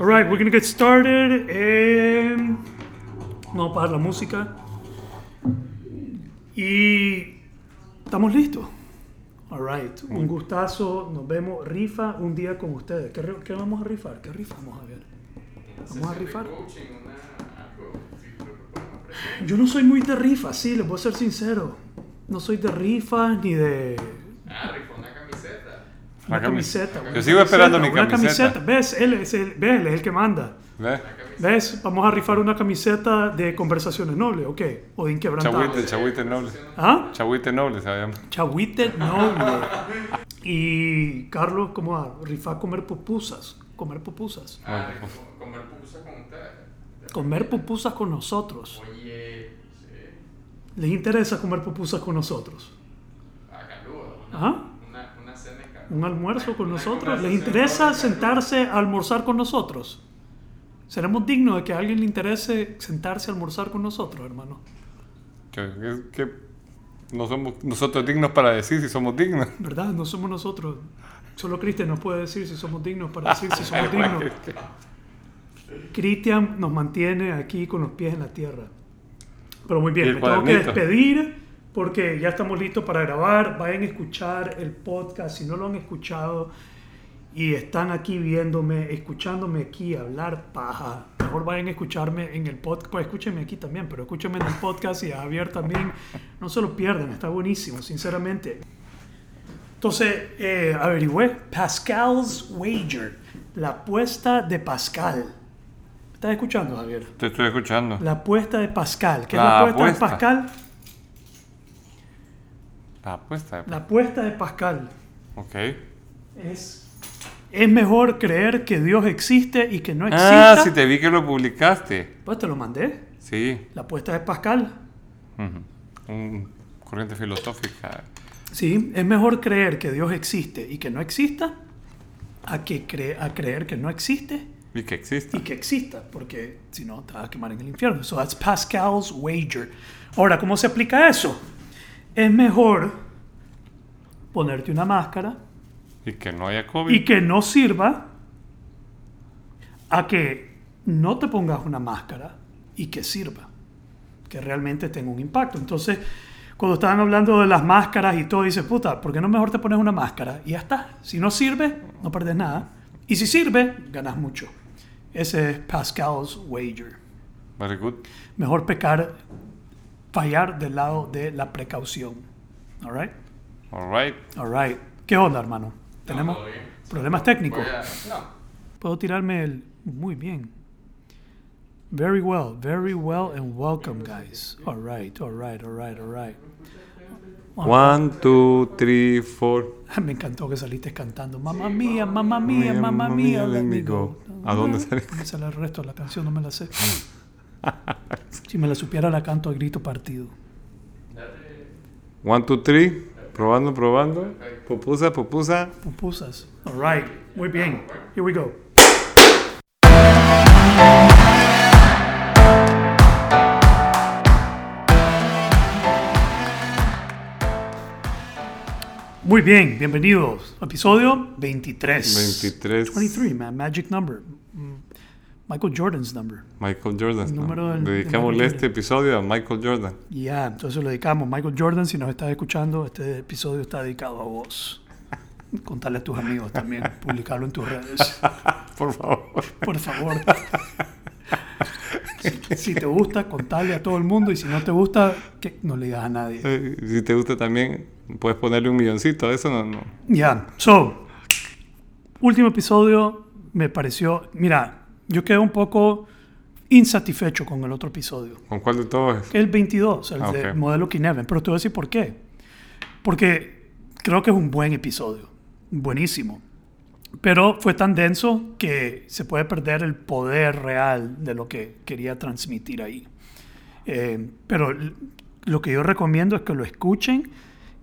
All right, we're gonna get started. Vamos a parar la música. Y estamos listos. All right, un gustazo. Nos vemos. Rifa un día con ustedes. ¿Qué, vamos a rifar? ¿Qué rifa vamos a ver? Vamos a rifar. Yo no soy muy de rifa, sí, les voy a ser sincero. No soy de rifa ni de Ah, una camiseta. camiseta. camiseta. Yo sigo esperando camiseta, mi una camiseta. ¿Ves? Él es el, ve, él es el que manda. ¿Ves? ¿Ves? Vamos a rifar una camiseta de conversaciones nobles, ¿ok? O de inquebrantables. Chahuite, chahuite noble. ¿Ah? Chahuite noble se llama. Chahuite noble. Y Carlos, ¿cómo va? Rifar comer pupusas. Comer pupusas. Ah, rifó comer pupusa con ustedes. Comer pupusas con nosotros. Oye, sí. ¿Les interesa comer pupusas con nosotros? Ah, caludo. ¿Ah? Una, una cena de caludo. ¿Un almuerzo con nosotros? ¿Les interesa sentarse a almorzar con nosotros? ¿Seremos dignos de que a alguien le interese sentarse a almorzar con nosotros, hermano? Que, no somos nosotros dignos para decir si somos dignos. ¿Verdad? No somos nosotros. Solo Cristian nos puede decir si somos dignos para decir si somos dignos. Cristian nos mantiene aquí con los pies en la tierra. Pero muy bien, me tengo que despedir porque ya estamos listos para grabar. Vayan a escuchar el podcast si no lo han escuchado y están aquí viéndome, escuchándome aquí hablar paja. Mejor vayan a escucharme en el podcast. Pues escúchenme aquí también, pero escúchenme en el podcast y a Javier también. No se lo pierdan, está buenísimo, sinceramente. Entonces, eh, averigüé Pascal's Wager, la apuesta de Pascal. ¿Me estás escuchando, Javier? Te estoy escuchando. La apuesta de Pascal. ¿Qué es La la apuesta, apuesta. de Pascal? La apuesta. La apuesta de Pascal Ok. es, es mejor creer que Dios existe y que no exista. Ah, si te vi que lo publicaste. Pues te lo mandé. Sí. La apuesta de Pascal. Ujú. Un corriente filosófica. Sí, es mejor creer que Dios existe y que no exista a, que cre- a creer que no existe Y que existe. y que exista, porque si no te vas a quemar en el infierno. So that's Pascal's wager. Ahora, ¿cómo se aplica eso? Es mejor ponerte una máscara Y que no haya COVID. y que no sirva a que no te pongas una máscara y que sirva, que realmente tenga un impacto. Entonces, cuando estaban hablando de las máscaras y todo, dice, puta, ¿por qué no mejor te pones una máscara? Y ya está. Si no sirve, no perdes nada. Y si sirve, ganas mucho. Ese es Pascal's wager. Very good. Mejor pecar, fallar del lado de la precaución. All right? All right. All right. ¿Qué onda, hermano? ¿Tenemos bien. problemas técnicos? A- No. Puedo tirarme el... Muy bien. Very well, very well and welcome, guys. All right, all right, all right, all right. One, two, three, four. Me encantó que saliste cantando. Mamá mía, mamá mía, mamá mía, let me go. ¿A dónde sale? Me sale el resto de la canción, no me la sé. Si me la supiera, la canto a grito partido. One, two, three. Probando, probando. Pupusa, pupusa. Pupusas. All right, muy bien. Here we go. Muy bien, bienvenidos. Episodio 23. 23. 23, man, magic number. Michael Jordan's number. Michael Jordan. ¿no? Número del- de Dedicámosle Michael este episodio a Michael Jordan. Ya, entonces lo dedicamos. Michael Jordan, si nos estás escuchando, este episodio está dedicado a vos. Contarle a tus amigos también, publicarlo en tus redes. Por favor. Por favor. Si, si te gusta, contale a todo el mundo y si no te gusta, que no le digas a nadie. Eh, Si te gusta también, puedes ponerle un milloncito. Eso no, no. Ya, so, último episodio me pareció, mira, yo quedé un poco insatisfecho con el otro episodio. ¿Con cuál de todos es? El 22, el Ah, de ok. modelo Kineven. Pero te voy a decir por qué. Porque creo que es un buen episodio. Buenísimo. Pero fue tan denso que se puede perder el poder real de lo que quería transmitir ahí. Eh, pero lo que yo recomiendo es que lo escuchen,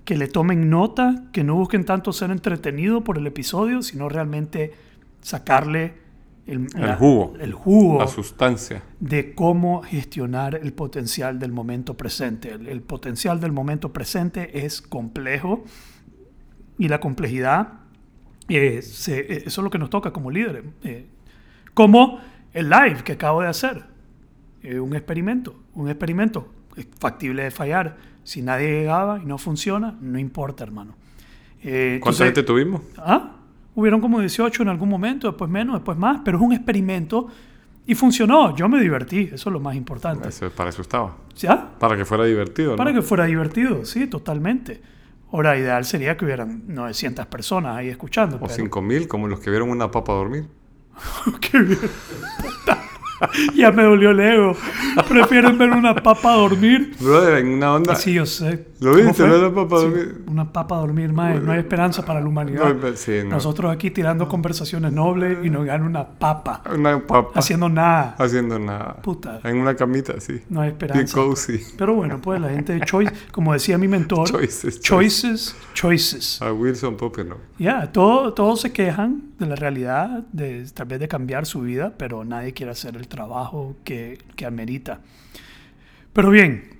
que le tomen nota, que no busquen tanto ser entretenido por el episodio, sino realmente sacarle el, El jugo. el jugo La sustancia. de cómo gestionar el potencial del momento presente. El, el potencial del momento presente es complejo y la complejidad, eh, se- eh, eso es lo que nos toca como líderes. eh, Como el live que acabo de hacer. Eh, un experimento, un experimento es factible de fallar. Si nadie llegaba y no funciona, no importa, hermano. ¿Cuánta entonces- gente tuvimos? ¿Ah? Hubieron como 18 en algún momento, después menos, después más, pero es un experimento y funcionó. Yo me divertí, eso es lo más importante. Eso, para eso estaba. ¿Ya? Para que fuera divertido, ¿no? Para que fuera divertido, sí, totalmente. Ahora, ideal sería que hubieran 900 personas ahí escuchando. O pero- 5000, como los que vieron una papa dormir. Qué bien. ya me dolió el ego. Prefieren ver una papa dormir. Brother, en una onda. Sí, yo sé. ¿Lo ¿Cómo viste, la papa Sí, dormir? Una papa dormir, mae. No hay esperanza para la humanidad. No, sí, no. Nosotros aquí tirando conversaciones nobles y nos gana una papa. Una papa. Haciendo nada. Haciendo nada. Puta. En una camita, sí. No hay esperanza. cozy. Pero bueno, pues la gente de Choice, como decía mi mentor, Choices, choices, choices. A Wilson Popper, ¿no? Ya, todo- todos se quejan de la realidad, de tal vez de cambiar su vida, pero nadie quiere hacer el trabajo que, que amerita. Pero bien,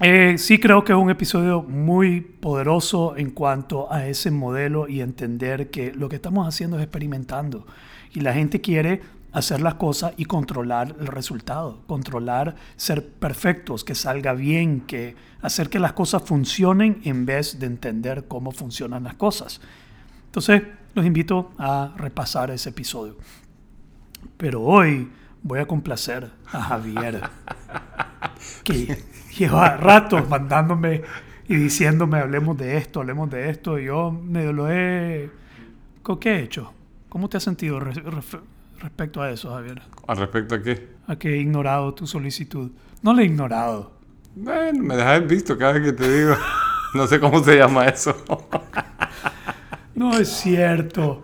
eh, sí creo que es un episodio muy poderoso en cuanto a ese modelo y entender que lo que estamos haciendo es experimentando. Y la gente quiere hacer las cosas y controlar el resultado, controlar ser perfectos, que salga bien, que hacer que las cosas funcionen en vez de entender cómo funcionan las cosas. Entonces, los invito a repasar ese episodio. Pero hoy voy a complacer a Javier, que lleva ratos mandándome y diciéndome, hablemos de esto, hablemos de esto. Y yo me lo he... ¿Con ¿Qué he hecho? ¿Cómo te has sentido re- respecto a eso, Javier? ¿Al respecto a qué? A que he ignorado tu solicitud. No la he ignorado. Bueno, me dejas visto cada vez que te digo. No sé cómo se llama eso. No es cierto.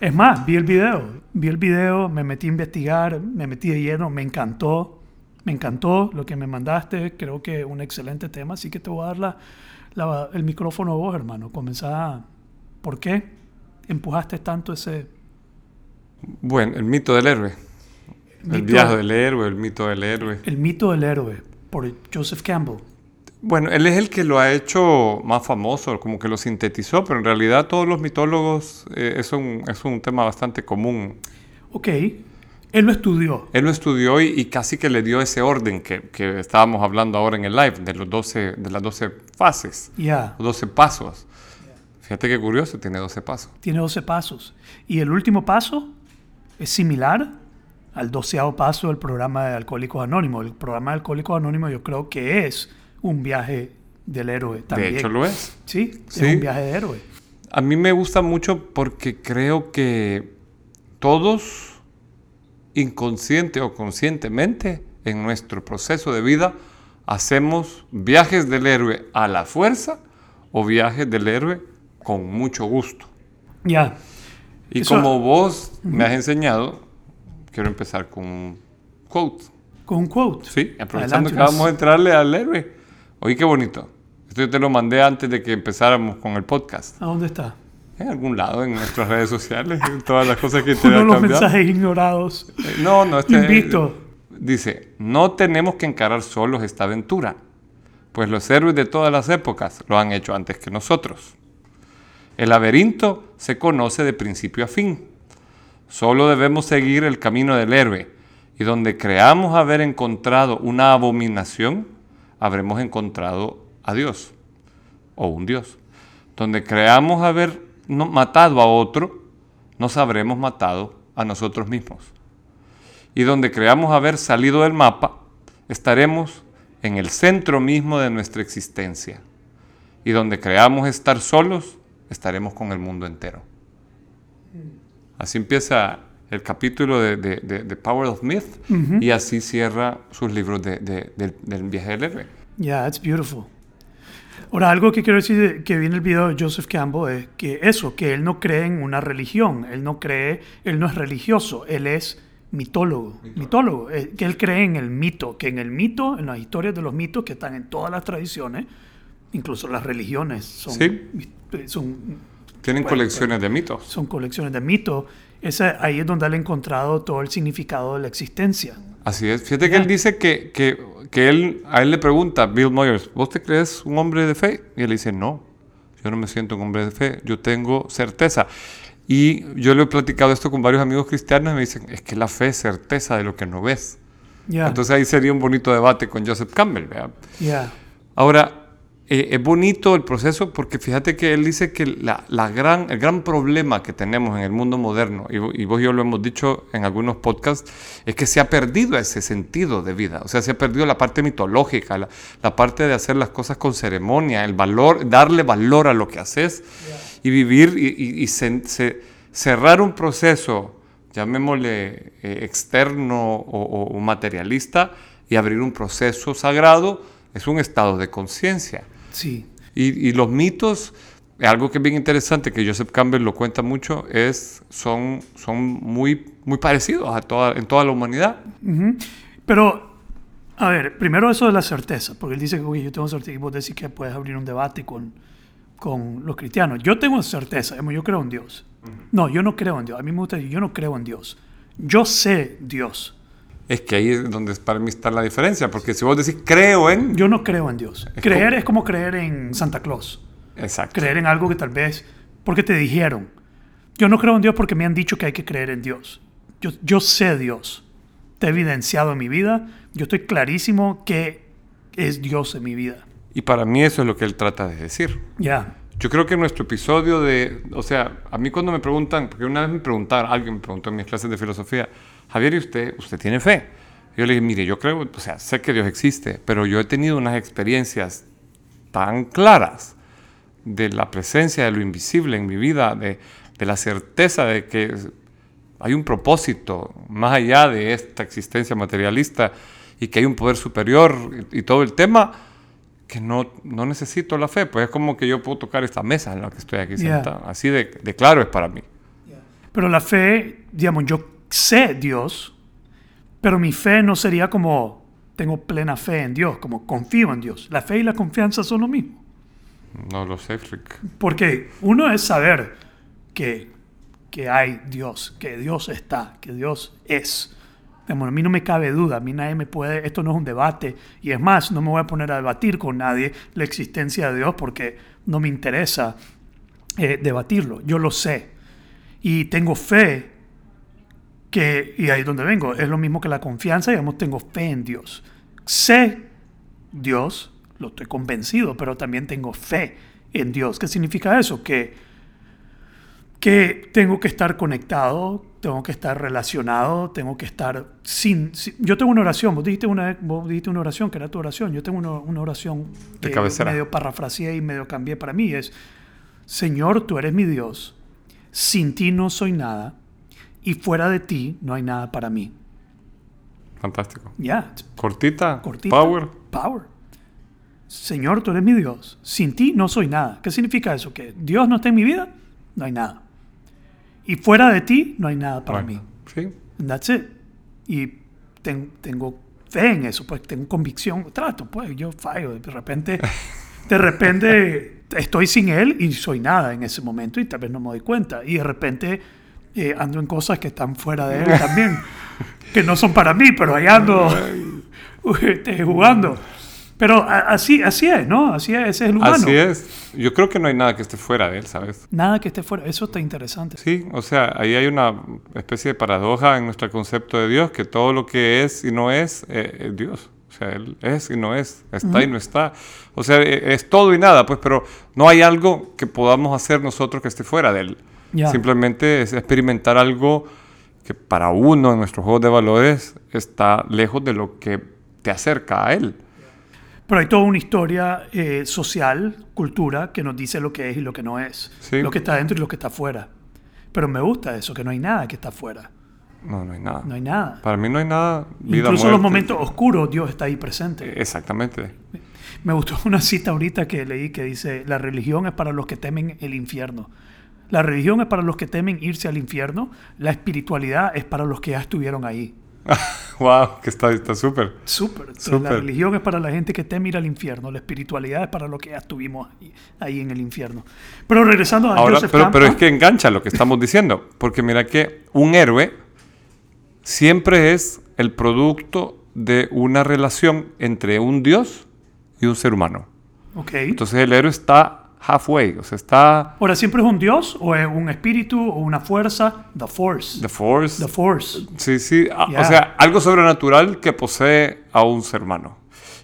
Es más, vi el video. Vi el video, me metí a investigar, me metí de lleno, me encantó. Me encantó lo que me mandaste. Creo que un excelente tema. Así que te voy a dar la- la- el micrófono a vos, hermano. Comenzá. ¿Por qué empujaste tanto ese Bueno, el mito del héroe. El viaje del héroe, el mito del héroe. el mito del héroe por Joseph Campbell? Bueno, él es el que lo ha hecho más famoso, como que lo sintetizó, pero en realidad todos los mitólogos eh, es, un, es un tema bastante común. Ok, él lo estudió. Él lo estudió y, y casi que le dio ese orden que, que estábamos hablando ahora en el live, de, los 12, de las 12 fases, Ya, los 12 pasos. Fíjate qué curioso, tiene 12 pasos. tiene 12 pasos. Y el último paso es similar al doceavo paso del programa de Alcohólicos Anónimos. El programa de Alcohólicos Anónimos yo creo que es un viaje del héroe también. De hecho lo es. Sí, Sí. es un viaje de héroe. A mí me gusta mucho porque creo que todos, inconsciente o conscientemente, en nuestro proceso de vida, hacemos viajes del héroe a la fuerza o viajes del héroe con mucho gusto. Ya, Y Eso- como vos me has enseñado, quiero empezar con un quote. con un quote. Sí, aprovechando Adelante, que vamos a entrarle al héroe. Oye, qué bonito. Esto yo te lo mandé antes de que empezáramos con el podcast. ¿A dónde está? En algún lado, en nuestras redes sociales, en todas las cosas que te Uno los mensajes ignorados. Eh, No, no, este Invito. Dice, no tenemos que encarar solos esta aventura, pues los héroes de todas las épocas lo han hecho antes que nosotros. El laberinto se conoce de principio a fin. Solo debemos seguir el camino del héroe, y donde creamos haber encontrado una abominación, habremos encontrado a Dios, o un Dios. Donde creamos haber matado a otro, nos habremos matado a nosotros mismos. Y donde creamos haber salido del mapa, estaremos en el centro mismo de nuestra existencia. Y donde creamos estar solos, estaremos con el mundo entero. Así empieza el capítulo de, de- de- de Power of Myth y así cierra sus libros de- de- del- viaje del héroe. Yeah, it's beautiful. Ahora, algo que quiero decir de- que vi en el video de Joseph Campbell es que eso, que él no cree en una religión, él no cree, él no es religioso, él es mitólogo, mitólogo, eh, que él cree en el mito, que en el mito, en las historias de los mitos que están en todas las tradiciones, incluso las religiones son, Sí. son, Tienen Bueno, colecciones de mitos. son colecciones de mitos. Esa, ahí es donde él ha encontrado todo el significado de la existencia. Así es. Fíjate que Ya. él dice que, que, que él, a él le pregunta, Bill Moyers, ¿vos te crees un hombre de fe? Y él dice, no, yo no me siento un hombre de fe, yo tengo certeza. Y yo le he platicado esto con varios amigos cristianos y me dicen, es que la fe es certeza de lo que no ves. Ya. Entonces ahí sería un bonito debate con Joseph Campbell. Ya. Ahora, eh, es bonito el proceso porque fíjate que él dice que la, la gran, el gran problema que tenemos en el mundo moderno, y, vo- y vos y yo lo hemos dicho en algunos podcasts, es que se ha perdido ese sentido de vida. O sea, se ha perdido la parte mitológica, la, la parte de hacer las cosas con ceremonia, el valor, darle valor a lo que haces y vivir y, cerrar un proceso, llamémosle eh, externo o, o materialista, y abrir un proceso sagrado, es un estado de conciencia. Sí. Y, y los mitos, algo que es bien interesante, que Joseph Campbell lo cuenta mucho, es, son, son muy, muy parecidos a toda, en toda la humanidad. Ujú. Pero, a ver, primero eso de la certeza, porque él dice que "Oye, yo tengo certeza y vos decís que puedes abrir un debate con, con los cristianos. Yo tengo certeza, yo creo en Dios. No, yo no creo en Dios. A mí me gusta decir, yo no creo en Dios. Yo sé Dios. Es que ahí es donde para mí está la diferencia, porque si vos decís creo en... Yo no creo en Dios. Es Creer como- es como creer en Santa Claus. Exacto. Creer en algo que tal vez, porque te dijeron. Yo no creo en Dios porque me han dicho que hay que creer en Dios. Yo, yo sé Dios. Está evidenciado en mi vida. Yo estoy clarísimo que es Dios en mi vida. Y para mí eso es lo que él trata de decir. Ya. Yo creo que nuestro episodio de, o sea, a mí cuando me preguntan, porque una vez me preguntaron, alguien me preguntó en mis clases de filosofía, Javier, ¿y usted, usted tiene fe? Yo le dije, mire, yo creo, o sea, sé que Dios existe, pero yo he tenido unas experiencias tan claras de la presencia de lo invisible en mi vida, de, de la certeza de que hay un propósito más allá de esta existencia materialista y que hay un poder superior y, y todo el tema, que no, no necesito la fe. Pues es como que yo puedo tocar esta mesa en la que estoy aquí Yeah. sentado. Así de, de claro es para mí. Pero la fe, digamos, yo sé Dios, pero mi fe no sería como tengo plena fe en Dios, como confío en Dios. La fe y la confianza son lo mismo. No lo sé, Rick. Porque uno es saber que, que hay Dios, que Dios está, que Dios es. Digamos, a mí no me cabe duda, a mí nadie me puede, esto no es un debate, y es más, no me voy a poner a debatir con nadie la existencia de Dios porque no me interesa eh, debatirlo, yo lo sé. Y tengo fe que, y ahí es donde vengo, es lo mismo que la confianza, digamos, tengo fe en Dios. Sé Dios, lo estoy convencido, pero también tengo fe en Dios. ¿Qué significa eso? Que, que tengo que estar conectado, tengo que estar relacionado, tengo que estar sin... sin- yo tengo una oración, vos dijiste una, vos dijiste una oración, que era tu oración, yo tengo una, una oración De que cabecera. medio parafraseé y medio cambié para mí, es, Señor, tú eres mi Dios, sin ti no soy nada, y fuera de ti no hay nada para mí. Fantástico. Ya, Cortita, cortita. power. Power. Señor, tú eres mi Dios. Sin ti no soy nada. ¿Qué significa eso? Que Dios no está en mi vida, no hay nada. Y fuera de ti no hay nada para Bueno, mí. Sí. And That's it. Y ten- tengo fe en eso, pues tengo convicción. Trato, pues yo fallo. De repente, de repente estoy sin él y soy nada en ese momento y tal vez no me doy cuenta. Y de repente eh, ando en cosas que están fuera de él también, que no son para mí, pero ahí ando este, jugando. Pero así, así es, ¿no? Así es, ese es el humano. Así es. Yo creo que no hay nada que esté fuera de él, ¿sabes? Nada que esté fuera. Eso está interesante. Sí, o sea, ahí hay una especie de paradoja en nuestro concepto de Dios, que todo lo que es y no es, eh, es Dios. O sea, Él es y no es, está y no está. O sea, eh, es todo y nada, pues, pero no hay algo que podamos hacer nosotros que esté fuera de Él. Simplemente es experimentar algo que para uno en nuestros juegos de valores está lejos de lo que te acerca a Él. Pero hay toda una historia eh, social, cultura, que nos dice lo que es y lo que no es. Sí. Lo que está dentro y lo que está afuera. Pero me gusta eso, que no hay nada que está afuera. No, no hay nada. No hay nada. Para mí no hay nada. Vida, Incluso en los momentos oscuros, Dios está ahí presente. Exactamente. Me gustó una cita ahorita que leí que dice, la religión es para los que temen el infierno. La religión es para los que temen irse al infierno. La espiritualidad es para los que ya estuvieron ahí. wow, que está está súper. Entonces, Súper. La religión es para la gente que teme ir al infierno. La espiritualidad es para los que ya estuvimos ahí, ahí en el infierno. Pero regresando a Ahora, Joseph pero, pero es que engancha lo que estamos diciendo, porque mira que un héroe siempre es el producto de una relación entre un dios y un ser humano. Ok. Entonces el héroe está halfway, o sea, está Ahora, ¿siempre es un dios o es un espíritu o una fuerza? The Force. the force. The Force. Sí, sí, Ya. o sea, algo sobrenatural que posee a un ser humano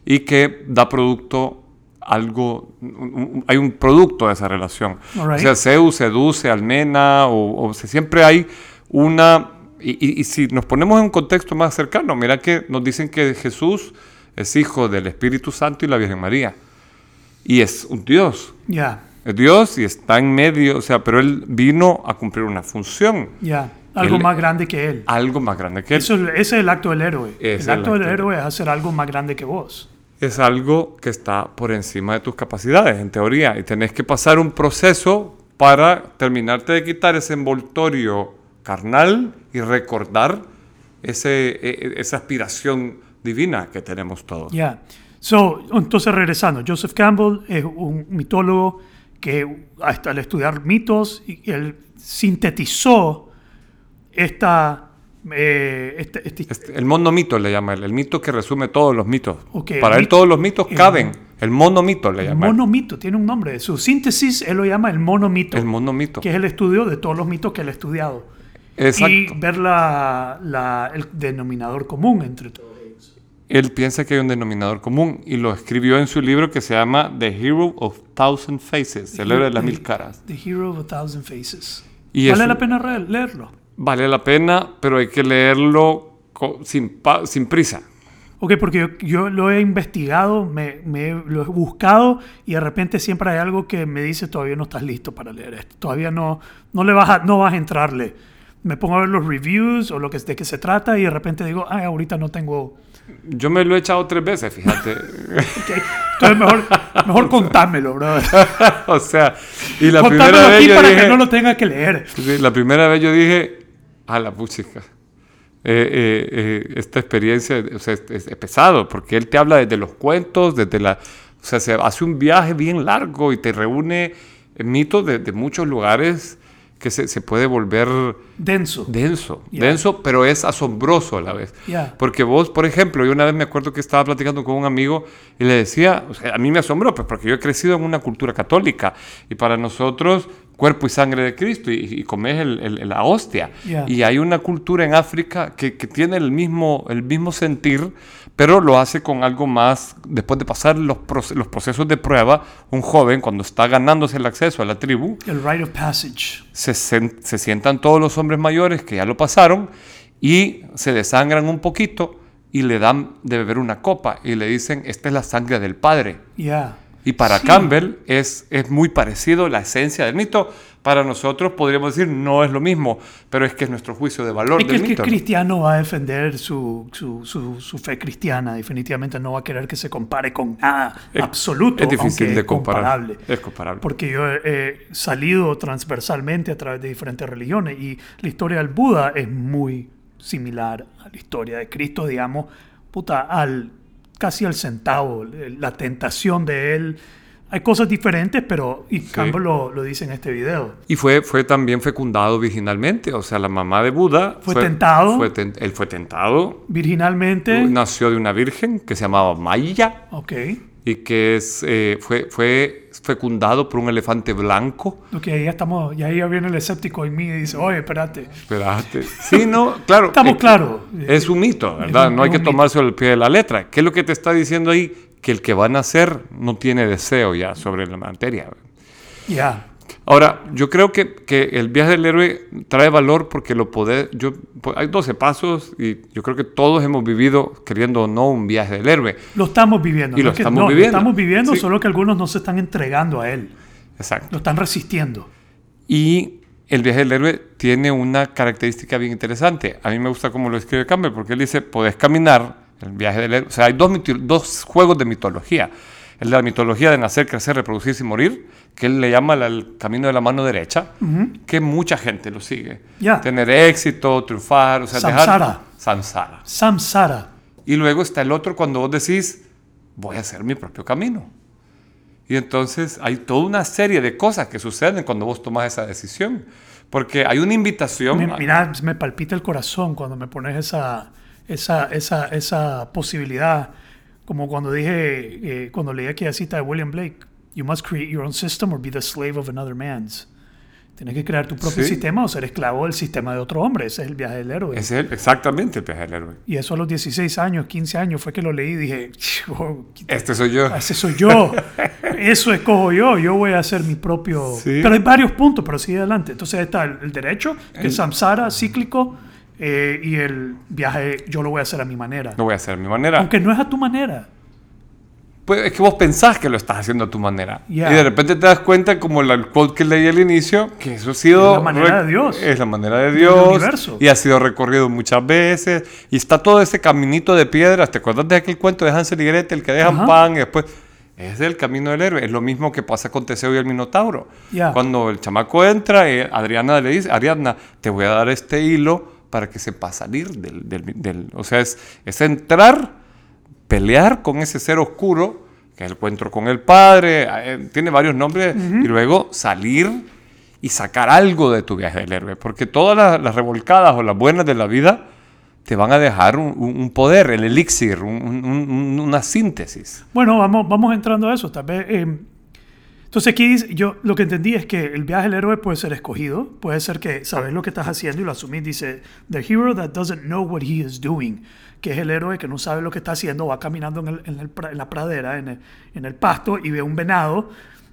y que da producto algo, un- un- hay un producto de esa relación. Alright. O sea, Zeus seduce a Almena o, o sea, siempre hay una... Y, y- y si nos ponemos en un contexto más cercano, mira que nos dicen que Jesús es hijo del Espíritu Santo y la Virgen María. Y es un Dios. Ya, Es Dios y está en medio, o sea, pero él vino a cumplir una función, ya. Algo Él- más grande que él. algo más grande que él. Eso, es- ese es el acto del héroe. Es el el acto del héroe es hacer algo más grande que vos. es algo que está por encima de tus capacidades, en teoría, y tenés que pasar un proceso para terminarte de quitar ese envoltorio carnal y recordar ese, e- e- esa aspiración divina que tenemos todos. Ya. So, entonces regresando, Joseph Campbell es un mitólogo que hasta al estudiar mitos, él sintetizó esta, eh, este- este- Este, el monomito le llama él, el mito que resume todos los mitos. Ok, Para el él mito- todos los mitos el- caben. El monomito le el llama. él. monomito, tiene un nombre. Su síntesis él lo llama el monomito, El monomito. que es el estudio de todos los mitos que él ha estudiado. Exacto. Y ver la, la- el denominador común entre todos. Él piensa que hay un denominador común y lo escribió en su libro que se llama The Hero of Thousand Faces, el héroe de las mil caras. The Hero of a Thousand Faces. Y vale la pena leerlo. Vale la pena, pero hay que leerlo sin, sin prisa. Ok, porque yo, yo lo he investigado, me, me- lo he buscado y de repente siempre hay algo que me dice todavía no estás listo para leer esto. Todavía no, no, le vas a, no vas a entrarle. Me pongo a ver los reviews o lo que, de qué se trata y de repente digo, ay, ahorita no tengo... Yo me lo he echado tres veces, fíjate. Ok, Entonces mejor, mejor contámelo, brother. o sea, y la Contámelo primera vez aquí yo para dije, que no lo tenga que leer. sí, la primera vez yo dije, a la puchica. Eh, eh, eh, esta experiencia o sea, es, es- es pesado porque él te habla desde los cuentos, desde la, o sea, se hace un viaje bien largo y te reúne mitos de, de muchos lugares que se, se puede volver Denso. denso, Ya. denso, pero es asombroso a la vez. Ya. Porque vos, por ejemplo, yo una vez me acuerdo que estaba platicando con un amigo y le decía, o sea, a mí me asombró, pues porque yo he crecido en una cultura católica y para nosotros cuerpo y sangre de Cristo y, y comes el- el- la hostia. Ya. Y hay una cultura en África que, que tiene el mismo, el mismo sentir, pero lo hace con algo más, después de pasar los, los procesos de prueba, un joven cuando está ganándose el acceso a la tribu, El rite of passage. se, se sientan todos los hombres mayores que ya lo pasaron y se desangran un poquito y le dan de beber una copa y le dicen, esta es la sangre del Padre. Ya. Y para Sí. Campbell es, es muy parecido la esencia del mito. Para nosotros podríamos decir no es lo mismo, pero es que es nuestro juicio de valor Es que del el que mito. es ¿no? cristiano va a defender su, su, su, su fe cristiana. Definitivamente no va a querer que se compare con nada Es- absoluto. es difícil de comparar. comparable. Es comparable. Porque yo he salido transversalmente a través de diferentes religiones y la historia del Buda es muy similar a la historia de Cristo, digamos, puta, al, casi al centavo, la tentación de él. Hay cosas diferentes, pero y Campbell lo, lo dice en este video. Y fue, fue también fecundado virginalmente, o sea, la mamá de Buda Fue tentado. fue ten- él fue tentado, Virginalmente, nació de una virgen que se llamaba Maya. ok, y que es, eh, fue, fue fecundado por un elefante blanco. ok, ya estamos, ya ahí viene el escéptico en mí y dice, oye, espérate, Espérate. Sí, no, claro. estamos es que claros. Es un mito, ¿verdad? un- no hay que tomarse al pie de la letra. ¿Qué es lo que te está diciendo ahí? Que el que va a nacer no tiene deseo ya sobre la materia. Ya, Ahora, yo creo que, que el viaje del héroe trae valor porque lo poder, yo, pues, hay 12 pasos y yo creo que todos hemos vivido, queriendo o no, un viaje del héroe. lo estamos viviendo. Y lo es que- estamos no, viviendo. Lo estamos viviendo, Sí. solo que algunos no se están entregando a él, Exacto. lo están resistiendo. Y el viaje del héroe tiene una característica bien interesante. A mí me gusta cómo lo escribe Campbell, porque él dice, podés caminar, el viaje del héroe. O sea, hay dos, dos juegos de mitología. De la mitología de nacer, crecer, reproducirse y morir, que él le llama la- el camino de la mano derecha, que mucha gente lo sigue. Ya. Tener éxito, triunfar, o sea, Samsara. dejar... Samsara. Samsara. Y luego está el otro cuando vos decís, voy a hacer mi propio camino. Y entonces hay toda una serie de cosas que suceden cuando vos tomas esa decisión. Porque hay una invitación. Me- Mira, me palpita el corazón cuando me pones esa, esa, esa, esa posibilidad. Como cuando dije, eh, cuando leí aquella cita de William Blake. You must create your own system or be the slave of another man's. Tienes que crear tu propio Sí. sistema o ser esclavo del sistema de otro hombre. Ese es el viaje del héroe. Ese es el- exactamente el viaje del héroe. Y eso a los 16 años, 15 años fue que lo leí y dije, "Oh, Este soy yo. ese soy yo. Eso escojo yo. Yo voy a hacer mi propio... Sí. Pero hay varios puntos, pero sigue adelante. Entonces está el, el derecho, que es samsara, cíclico, eh, y el viaje yo lo voy a hacer a mi manera. Lo voy a hacer a mi manera. Aunque no es a tu manera. Pues es que vos pensás que lo estás haciendo a tu manera. Ya. Y de repente te das cuenta, como el quote que leí al inicio, que eso ha sido... Es la manera de Dios. Es la manera de Dios. universo. Y ha sido recorrido muchas veces. Y está todo ese caminito de piedras. ¿Te acuerdas de aquel cuento de Hansel y Gretel que dejan Ajá. pan y después... Es el camino del héroe. Es lo mismo que pasa con Teseo y el Minotauro. Ya. Cuando el chamaco entra, eh, Adriana le dice, Ariadna, te voy a dar este hilo para que sepas salir del... del- del-". o sea, es, es entrar pelear con ese ser oscuro, que es el encuentro con el Padre, eh, tiene varios nombres, y luego salir y sacar algo de tu viaje del héroe. Porque todas las, las revolcadas o las buenas de la vida te van a dejar un, poder, el elixir, un- un- un- una síntesis. Bueno, vamos, vamos entrando a eso. Tal vez. eh, entonces aquí dice- yo lo que entendí es que el viaje del héroe puede ser escogido, puede ser que sabes lo que estás haciendo y lo asumís. Dice, the hero that doesn't know what he is doing, que es el héroe que no sabe lo que está haciendo, va caminando en, el- en el en la pradera, en el, en el pasto y ve un venado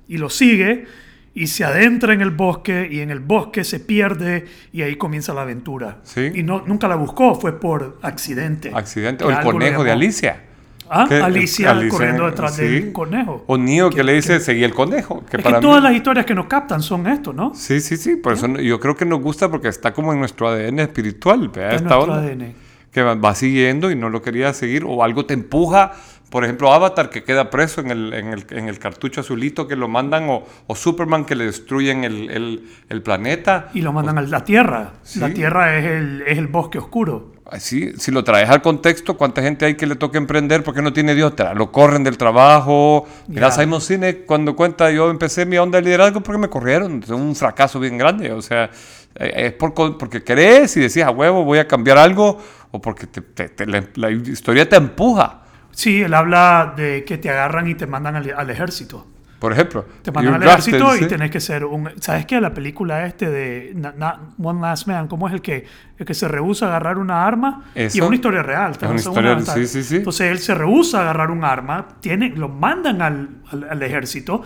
y lo sigue y se adentra en el bosque y en el bosque se pierde y ahí comienza la aventura. Sí. Y no, nunca la buscó, fue por accidente. Accidente. O el conejo de. Alicia. Ah, Que- Alicia, Alicia, corriendo detrás sí. del conejo. O Neo que, le dice, seguí el conejo. Que es para que todas mí- las historias que nos captan son esto, ¿no? Sí, sí, sí. Por eso yo creo que nos gusta porque está como en nuestro ADN espiritual. Es Esta nuestro onda. ADN. que va, va siguiendo y no lo quería seguir, o algo te empuja, por ejemplo, Avatar que queda preso en el, en el, en el cartucho azulito que lo mandan, o, o Superman que le destruyen el, el- planeta. Y lo mandan a la Tierra. Sí. La Tierra es el, es el bosque oscuro. Así, si lo traes al contexto, ¿cuánta gente hay que le toca emprender porque no tiene de otra? Lo corren del trabajo. Mira, Ya. Simon Sinek cuando cuenta, yo empecé mi onda de liderazgo porque me corrieron. Es un fracaso bien grande. O sea, eh, es por, porque crees y decías, a huevo, voy a cambiar algo, o porque te- te- te- la, la historia te empuja. Sí, él habla de que te agarran y te mandan al, al ejército. Por ejemplo, Te mandan al ejército y tenés que ser un... ¿Sabes qué? La película este de Na- Na- One Last Man, ¿cómo es el que, el que se rehúsa a agarrar una arma? Y es Eso. una historia real. Es una historia- sí, sí, sí. Entonces él se rehúsa a agarrar un arma, tiene, lo mandan al, al, al ejército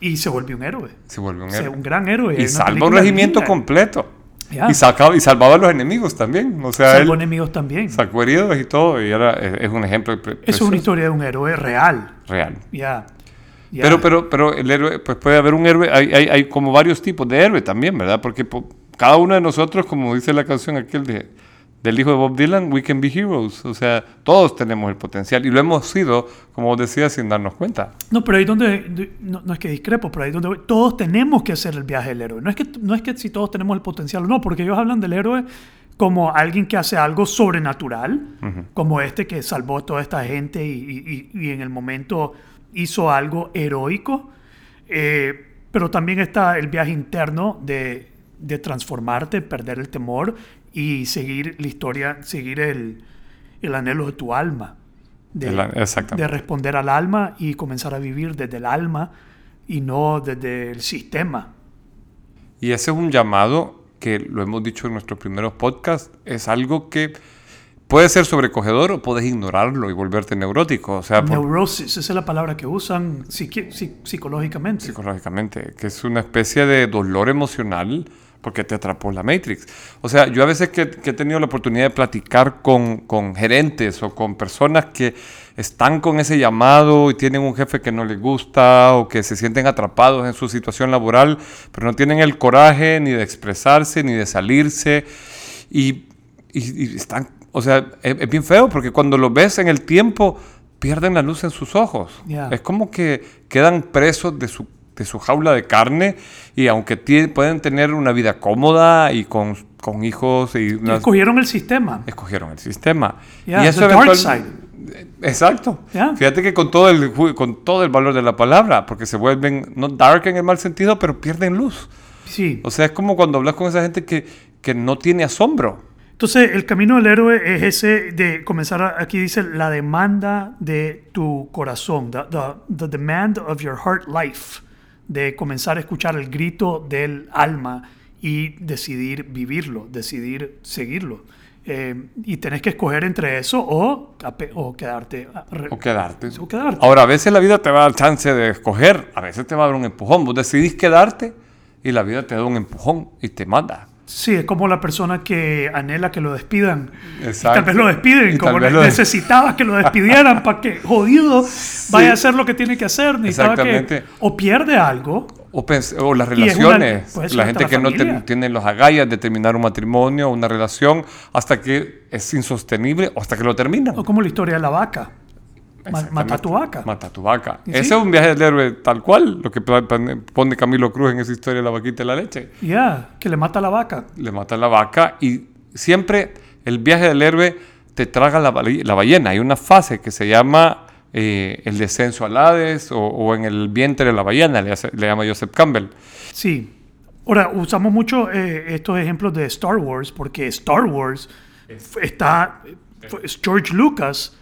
y se vuelve un héroe. Se vuelve un héroe. un gran héroe. Y salva un regimiento linda. completo. Ya. Y, sacaba, y salvaba a los enemigos también. O sea, Salvó enemigos también. sacó heridos y todo. Y era, es, es un ejemplo pre- Eso es precioso, una historia de un héroe real. real. Ya. Ya. Pero, pero, pero el héroe, pues puede haber un héroe, hay, hay, hay como varios tipos de héroe también, ¿verdad? Porque po- cada uno de nosotros, como dice la canción aquel de, del hijo de Bob Dylan, we can be heroes. O sea, todos tenemos el potencial y lo hemos sido, como vos decías, sin darnos cuenta. No, pero ahí donde, no, no es que discrepo, pero ahí donde todos tenemos que hacer el viaje del héroe. No es, que, no es que si todos tenemos el potencial o no, porque ellos hablan del héroe como alguien que hace algo sobrenatural, como este que salvó a toda esta gente y- y- y en el momento hizo algo heroico. Eh, pero también está el viaje interno de, de transformarte, perder el temor y seguir la historia, seguir el, el anhelo de tu alma. De, de responder al alma y comenzar a vivir desde el alma y no desde el sistema. Y ese es un llamado que lo hemos dicho en nuestros primeros podcasts, es algo que puede ser sobrecogedor o puedes ignorarlo y volverte neurótico, o sea, por- Neurosis, esa es la palabra que usan psiqui- psi- psicológicamente. psicológicamente, que es una especie de dolor emocional porque te atrapó la Matrix. O sea, yo a veces que, que he tenido la oportunidad de platicar con, con gerentes o con personas que están con ese llamado y tienen un jefe que no les gusta o que se sienten atrapados en su situación laboral, pero no tienen el coraje ni de expresarse ni de salirse y, y- y están, o sea, es, es bien feo porque cuando lo ves en el tiempo pierden la luz en sus ojos. Ya. Es como que quedan presos de su, de su jaula de carne y aunque pueden tener una vida cómoda y con, con hijos y unas- escogieron el sistema. escogieron el sistema. Yeah, y eso dark side. Exacto. Yeah. Fíjate que con todo, el, con todo el valor de la palabra, porque se vuelven, no dark en el mal sentido, pero pierden luz. Sí. O sea, es como cuando hablas con esa gente que, que no tiene asombro. Entonces, el camino del héroe es ese de comenzar, aquí dice, la demanda de tu corazón, the, the- the demand of your heart life, de comenzar a escuchar el grito del alma y decidir vivirlo, decidir seguirlo. Eh, y tenés que escoger entre eso o, o quedarte. O quedarte. o quedarte. Ahora, a veces la vida te va a dar chance de escoger, a veces te va a dar un empujón. Vos decidís quedarte y la vida te da un empujón y te manda. Sí, es como la persona que anhela que lo despidan. Y Exacto. tal vez lo despiden, Y como lo- necesitaba que lo despidieran para que jodido vaya a hacer lo que tiene que hacer. Necesitaba que Exactamente. o pierde algo. O, o las Y es una- relaciones, ser la gente la que no familia. ten- tiene los agallas de terminar un matrimonio, una relación, hasta que es insostenible o hasta que lo terminan. O como la historia de la vaca. Mata tu vaca. Mata tu vaca. ¿Y Ese sí? es un viaje del héroe tal cual, lo que pone- Camilo Cruz en esa historia de la vaquita y la leche. Ya, que le mata a la vaca. Le mata a la vaca y siempre el viaje del héroe te traga la, la ballena. Hay una fase que se llama eh, el descenso al Hades o, o en el vientre de la ballena, le, hace- le llama Joseph Campbell. Sí. Ahora, usamos mucho eh, estos ejemplos de Star Wars porque Star Wars está. fue- George Lucas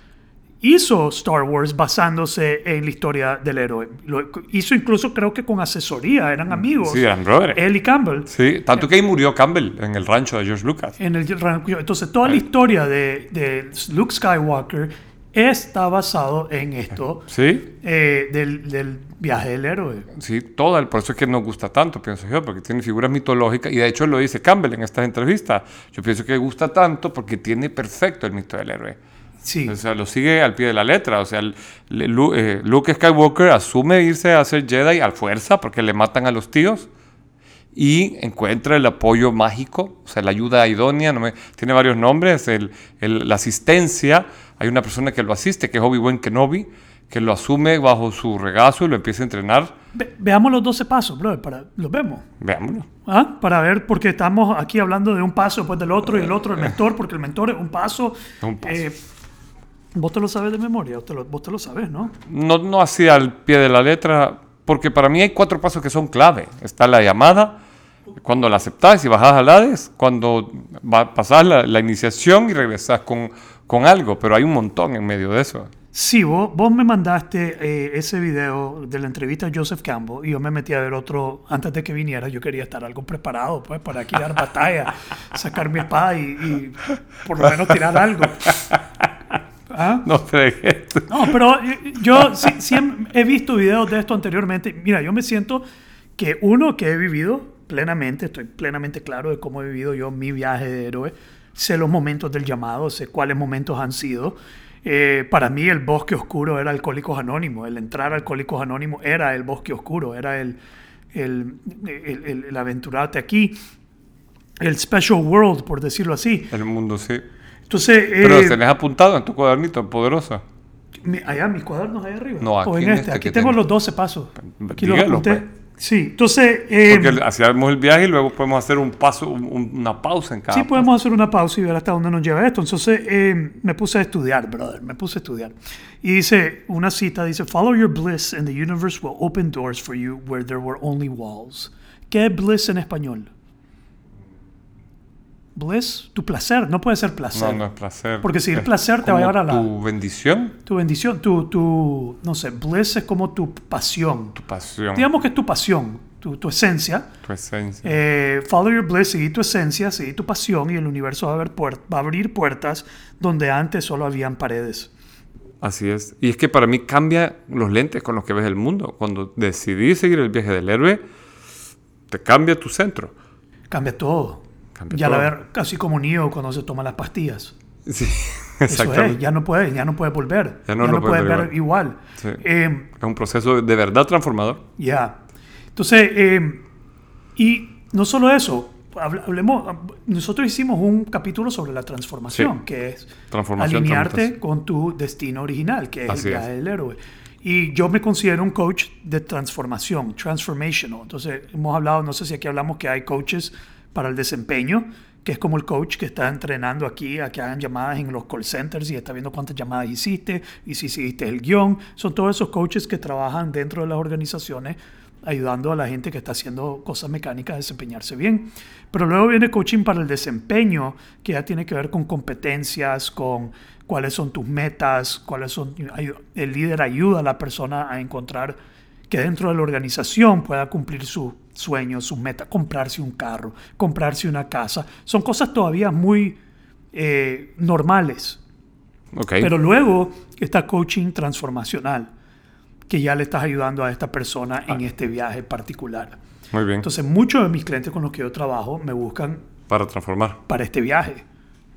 hizo Star Wars basándose en la historia del héroe. Lo hizo incluso, creo que con asesoría, eran amigos. Sí, eran brothers. Él y Campbell. Sí, tanto que ahí murió Campbell en el rancho de George Lucas. En el rancho. Entonces, toda la historia de, de Luke Skywalker está basado en esto Sí, eh, del, del viaje del héroe. sí, toda. Por eso es que nos gusta tanto, pienso yo, porque tiene figuras mitológicas y de hecho lo dice Campbell en estas entrevistas. Yo pienso que gusta tanto porque tiene perfecto el mito del héroe. Sí. O sea, lo sigue al pie de la letra. O sea, eh, Luke Skywalker asume irse a ser Jedi al fuerza porque le matan a los tíos y encuentra el apoyo mágico, o sea, la ayuda idónea. no me- tiene varios nombres. el- el- la asistencia, hay una persona que lo asiste, que es Obi-Wan Kenobi, que lo asume bajo su regazo y lo empieza a entrenar. Ve- veamos los 12 pasos, brother, para, los vemos. Veámoslo. ¿Ah? Para ver, porque estamos aquí hablando de un paso después del otro y el otro el mentor, porque el mentor es un paso. Un paso. Eh, vos te lo sabes de memoria, vos te lo, vos te lo sabes, ¿no? No, no así al pie de la letra, porque para mí hay cuatro pasos que son clave. Está la llamada, cuando la aceptás y bajás al Hades, cuando pasás la, la iniciación y regresás con, con algo, pero hay un montón en medio de eso. Sí, vos, vos me mandaste eh, ese video de la entrevista a Joseph Campbell y yo me metí a ver otro antes de que viniera. Yo quería estar algo preparado, pues, para aquí dar batalla, sacar mi espada y, y por lo menos tirar algo. ¿Ah? No fregues. No, pero eh, yo sí, he visto videos de esto anteriormente. Mira, yo me siento que uno que he vivido plenamente, estoy plenamente claro de cómo he vivido yo mi viaje de héroe, sé los momentos del llamado, sé cuáles momentos han sido. Eh, para mí el bosque oscuro era Alcohólicos Anónimos, el entrar a Alcohólicos Anónimos era el bosque oscuro, era el, el, el, el- el aventurarte aquí, el special world, por decirlo así. El mundo sí. Entonces, Pero eh, los tenés apuntado en tu cuadernito, poderosa. Mi- allá, mis cuadernos ahí arriba. No, aquí O en este. este Aquí tengo los 12 pasos. Aquí los Dígalo, apunté. pues. Sí, entonces. eh, Porque hacíamos el viaje y luego podemos hacer un paso, un- un- una pausa en cada sí, paso. podemos hacer una pausa y ver hasta dónde nos lleva esto. Entonces, eh, me puse a estudiar, brother. Me puse a estudiar. Y dice, una cita dice: Follow your bliss and the universe will open doors for you where there were only walls. ¿Qué es bliss en español? Bliss, tu placer. No puede ser placer. No, no es placer. Porque si es placer te va a llevar a la- Tu bendición, Tu bendición, tu, tu, no sé, bliss es como tu pasión. tu pasión, Digamos que es tu pasión, tu, tu esencia. tu esencia. Eh, follow your bliss, seguir tu esencia, seguir tu pasión y el universo va a, abrir puer- va a abrir puertas donde antes solo habían paredes. Así es. Y es que para mí cambia los lentes con los que ves el mundo. Cuando decidí seguir el viaje del héroe, te cambia tu centro. Cambia todo. Cambia ya la todo. ver, casi como Neo cuando se toma las pastillas. Sí, Eso es, exactamente. ya no puede, ya no puede volver. Ya no lo puede puede ver ver igual. Sí. Eh, Es un proceso de verdad transformador. Ya. Entonces, eh, y no solo eso, habl- hablemos, nosotros hicimos un capítulo sobre la transformación, Sí. que es Transformación, alinearte con tu destino original, que es Así el viaje del héroe. Y yo me considero un coach de transformación, transformational. Entonces, hemos hablado, no sé si aquí hablamos que hay coaches para el desempeño, que es como el coach que está entrenando aquí a que hagan llamadas en los call centers y está viendo cuántas llamadas hiciste y si hiciste el guion. Son todos esos coaches que trabajan dentro de las organizaciones ayudando a la gente que está haciendo cosas mecánicas a desempeñarse bien. Pero luego viene coaching para el desempeño, que ya tiene que ver con competencias, con cuáles son tus metas, cuáles son... El líder ayuda a la persona a encontrar que dentro de la organización pueda cumplir sus sueños, sus metas, comprarse un carro, comprarse una casa. Son cosas todavía muy eh, normales. Ok. Pero luego está coaching transformacional, que ya le estás ayudando a esta persona en este viaje particular. Muy bien. Entonces, muchos de mis clientes con los que yo trabajo me buscan Para transformar. para este viaje.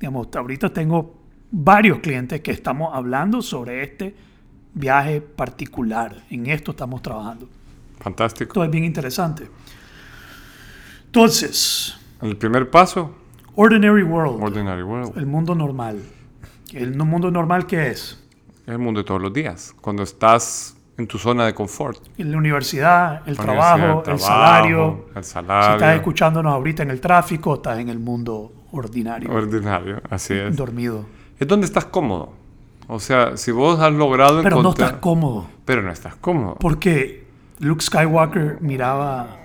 Digamos, ahorita tengo varios clientes que estamos hablando sobre este viaje particular. En esto estamos trabajando. Fantástico. Esto es bien interesante. Entonces, El primer paso, Ordinary World, Ordinary World. el mundo normal. ¿El no- mundo normal qué es? Es el mundo de todos los días. Cuando estás en tu zona de confort. En la universidad, el La trabajo, universidad, el, trabajo, salario. El Si salario. estás escuchándonos ahorita en el tráfico, estás en el mundo ordinario, Ordinario, así es. dormido. Es donde estás cómodo. O sea, si vos has logrado Pero no estás cómodo. Pero no estás cómodo. Porque Luke Skywalker miraba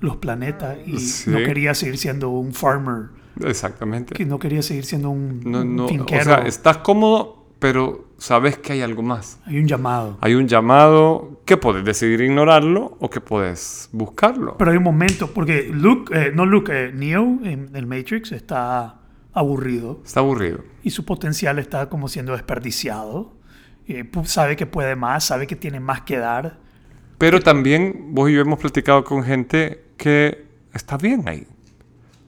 los planetas y Sí. no quería seguir siendo un farmer, Exactamente. que no quería seguir siendo un, No, no, o finquero. sea, estás cómodo, pero sabes que hay algo más. Hay un llamado. Hay un llamado que puedes decidir ignorarlo o que puedes buscarlo. Pero hay un momento, porque Luke, eh, no Luke, eh, Neo en el Matrix está aburrido Está aburrido. y su potencial está como siendo desperdiciado. Eh, sabe que puede más, sabe que tiene más que dar. Pero también vos y yo hemos platicado con gente que está bien ahí.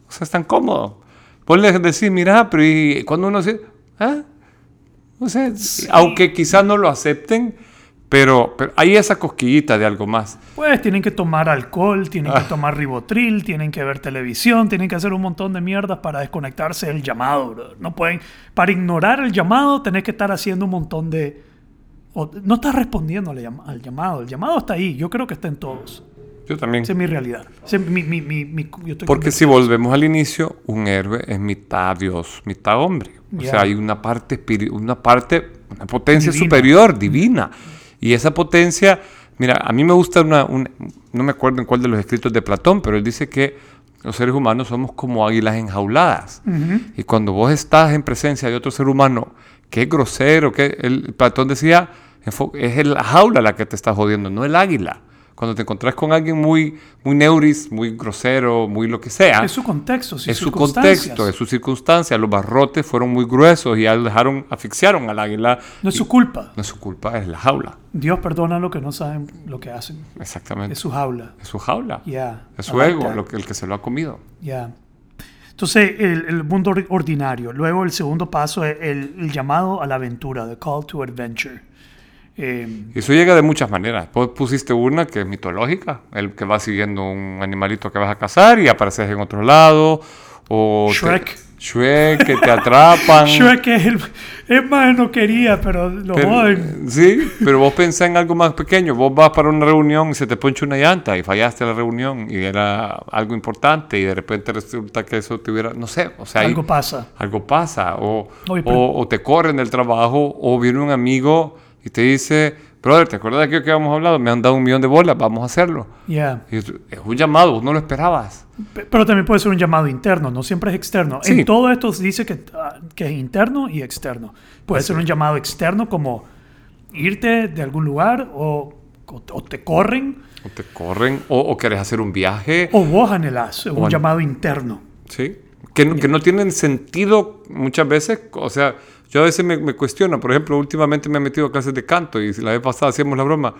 O sea, están cómodos. Vos les decís, mira, pero y cuando uno dice, ¿ah? O sea, aunque quizás no lo acepten, pero, pero hay esa cosquillita de algo más. Pues tienen que tomar alcohol, tienen Ah. que tomar ribotril, tienen que ver televisión, tienen que hacer un montón de mierdas para desconectarse del llamado, bro. No pueden, para ignorar el llamado, tenés que estar haciendo un montón de... o- no estás respondiendo al, llam- al llamado. El llamado está ahí. Yo creo que está en todos. Yo también. Esa es mi realidad. Esa es mi- mi- mi- mi- yo estoy Porque si volvemos al inicio, un héroe es mitad Dios, mitad hombre. O sea, hay una parte, una parte, una potencia Divina. superior, divina. Y esa potencia, mira, a mí me gusta una, un- no me acuerdo en cuál de los escritos de Platón, pero él dice que los seres humanos somos como águilas enjauladas. Y cuando vos estás en presencia de otro ser humano que es grosero, que el, Platón decía, es la jaula la que te está jodiendo, no el águila. Cuando te encontrás con alguien muy, muy neuris, muy grosero, muy lo que sea, Es su contexto, sus es su contexto, es su circunstancia. Los barrotes fueron muy gruesos y ya dejaron, asfixiaron al águila. No es su culpa. No es su culpa, es la jaula. Dios perdona lo que no saben lo que hacen. Exactamente. Es su jaula. Es su jaula. Ya. Es su ego, lo que, el que se lo ha comido. Ya. Entonces, el, el mundo or- ordinario. Luego, el segundo paso es el, el llamado a la aventura, the call to adventure. Eh, Y eso llega de muchas maneras. Vos pusiste una que es mitológica, el que va siguiendo un animalito que vas a cazar y apareces en otro lado. O te- Shrek. Shrek, que te atrapan. Shrek es el. Es más, no quería, pero lo Pero- joden. sí, pero vos pensás en algo más pequeño. Vos vas para una reunión y se te poncha una llanta y fallaste la reunión y era algo importante y de repente resulta que eso te hubiera, no sé, o sea, Algo pasa. algo pasa. O, Oye, pero- o, o te corren del trabajo o viene un amigo y te dice, brother, ¿te acuerdas de aquello que habíamos hablado? Me han dado un millón de bolas, vamos a hacerlo. Ya. Y es un llamado, vos no lo esperabas. Pe- Pero también puede ser un llamado interno, no siempre es externo. Sí. En todo esto se dice que, ah, que es interno y externo. Puede ser un llamado externo como irte de algún lugar o, o- o te corren O te corren o, o querés hacer un viaje. o vos anhelás. Un an- llamado interno. Sí, que no, que no tienen sentido muchas veces. O sea, yo a veces me, me cuestiono. Por ejemplo, últimamente me he metido a clases de canto y la vez pasada hacíamos la broma.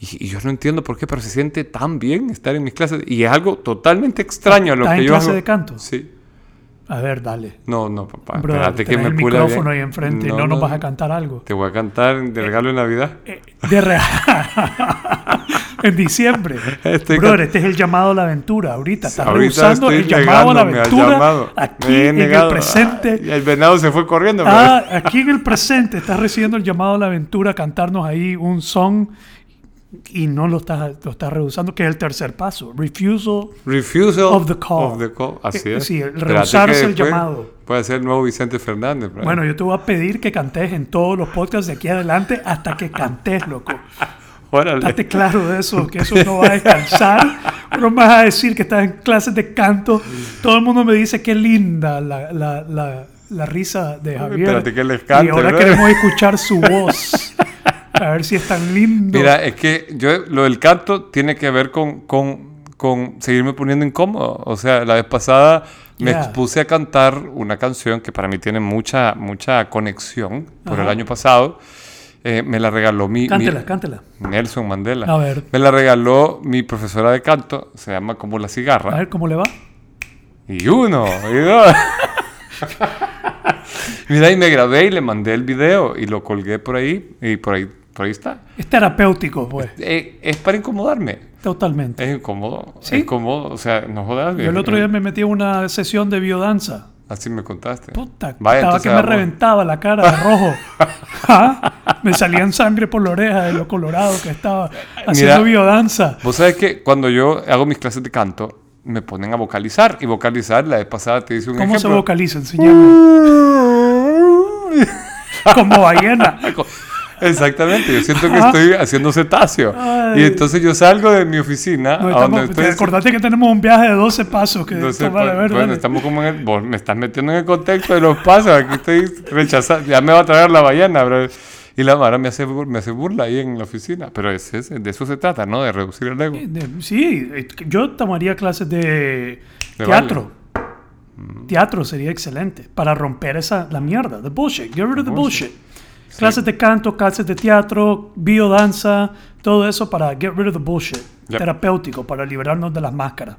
Y, y yo no entiendo por qué, pero se siente tan bien estar en mis clases. Y es algo totalmente extraño a lo ¿Estás que en yo clase hago. de canto? Sí. A ver, dale. No, no, papá. Brother, espérate que me el pula micrófono bien. ahí enfrente y no nos vas a cantar algo. Te voy a cantar de regalo de Navidad. Eh, De real. en diciembre. Estoy Brother, este es el llamado a la aventura. Ahorita estás Ahorita rehusando el llamado a la aventura llamado. aquí en el presente. Y el venado se fue corriendo. Ah, aquí en el presente estás recibiendo el llamado a la aventura, cantarnos ahí un song y no lo estás, lo estás rehusando, que es el tercer paso. Refusal. Refusal Of the call. of the call. Así Eh, es. sí, el rehusarse el llamado. Puede ser el nuevo Vicente Fernández. Brian. Bueno, yo te voy a pedir que cantes en todos los podcasts de aquí adelante hasta que cantes, loco. Órale. Date claro de eso, que eso no va a descansar. No me vas a decir que estás en clases de canto. Todo el mundo me dice qué linda la, la, la, la risa de Javier. Espérate que les cante, y ahora queremos escuchar su voz. A ver si es tan lindo. Mira, es que yo lo del canto tiene que ver con, con, con seguirme poniendo incómodo. O sea, la vez pasada me Ya. expuse a cantar una canción que para mí tiene mucha, mucha conexión por el año pasado. Eh, me la regaló mi, mi- cántela, cántela. Nelson Mandela. A ver. Me la regaló mi profesora de canto, se llama como la A cigarra. ver cómo le va. Y uno, y dos. Mira, y me grabé y le mandé el video y lo colgué por ahí y por ahí, por ahí está. Es terapéutico, pues. Eh, es para incomodarme. Totalmente. Es incómodo. ¿Sí? Es incómodo. O sea, no jodas. Yo el otro día me metí en una sesión de biodanza. Así me contaste. Puta, Vaya, estaba que me vamos. reventaba la cara de rojo. ¿Ah? Me salían sangre por la oreja de lo colorado que estaba haciendo biodanza. Vos sabés que cuando yo hago mis clases de canto, me ponen a vocalizar. Y vocalizar, la vez pasada te hice un ¿Cómo se ejemplo. vocaliza? Enseñame. Como ballena. Exactamente, yo siento que estoy haciendo cetáceo. Ay. Y entonces yo salgo de mi oficina, No, a estamos- donde estoy. acordate que tenemos un viaje de 12 pasos que Entonces, tomar, a pues, ver, bueno, dale. estamos como en el, vos me estás metiendo en el contexto de los pasos, aquí estoy rechazando, ya me va a traer la ballena, bro. Y la Mara me hace, me hace burla ahí en la oficina, pero es, es- de eso se trata, ¿no? De reducir el ego. De- Sí, eh, yo tomaría clases de, De teatro. Teatro sería excelente para romper esa la mierda, the bullshit, get rid of the bullshit. Clases de canto, clases de teatro, biodanza, todo eso para get rid of the bullshit. Yep. Terapéutico, para liberarnos de las máscaras.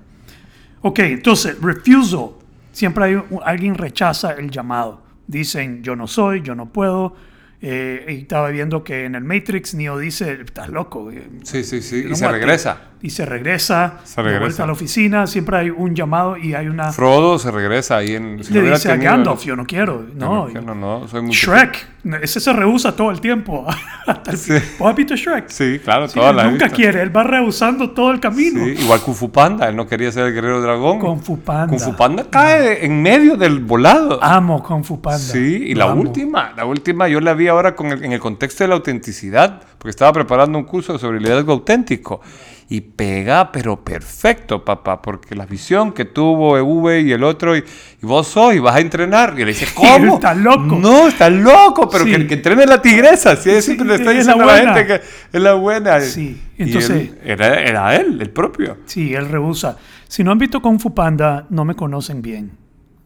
Ok, entonces, refusal. Siempre hay un- alguien rechaza el llamado. Dicen, yo no soy, yo no puedo. Eh, y estaba viendo que en el Matrix Neo dice, estás loco. eh, Sí, sí, sí, y se mate". regresa. Y se regresa, Se de regresa. vuelta a la oficina, siempre hay un llamado y hay una... Frodo se regresa ahí en... si le no dice a Gandalf, yo no quiero. No, No, no, no, soy muy... Shrek, ese se rehúsa todo el tiempo. Hasta el Sí. ¿Vos has visto Shrek? Sí, claro, Sí, todas él nunca quiere, él va rehusando todo el camino. Sí, igual Kung Fu Panda, él no quería ser el guerrero dragón. Kung Fu Panda. Kung Fu Panda cae en medio del volado. Amo Kung Fu Panda. Sí, y la amo. última, la última yo la vi ahora con el- en el contexto de la autenticidad, porque estaba preparando un curso sobre liderazgo auténtico. Y pega, pero perfecto, papá, porque la visión que tuvo EV y el otro, y, y vos sos, y vas a entrenar. Y le dice, ¿cómo? Está loco. No, está loco, pero Sí. que, que entrene la tigresa. Sí, Sí, siempre le está es la diciendo a la gente que es la buena. Sí, entonces- él- era, era él, el propio. Sí, él rehúsa. Si no han visto Kung Fu Panda, no me conocen bien.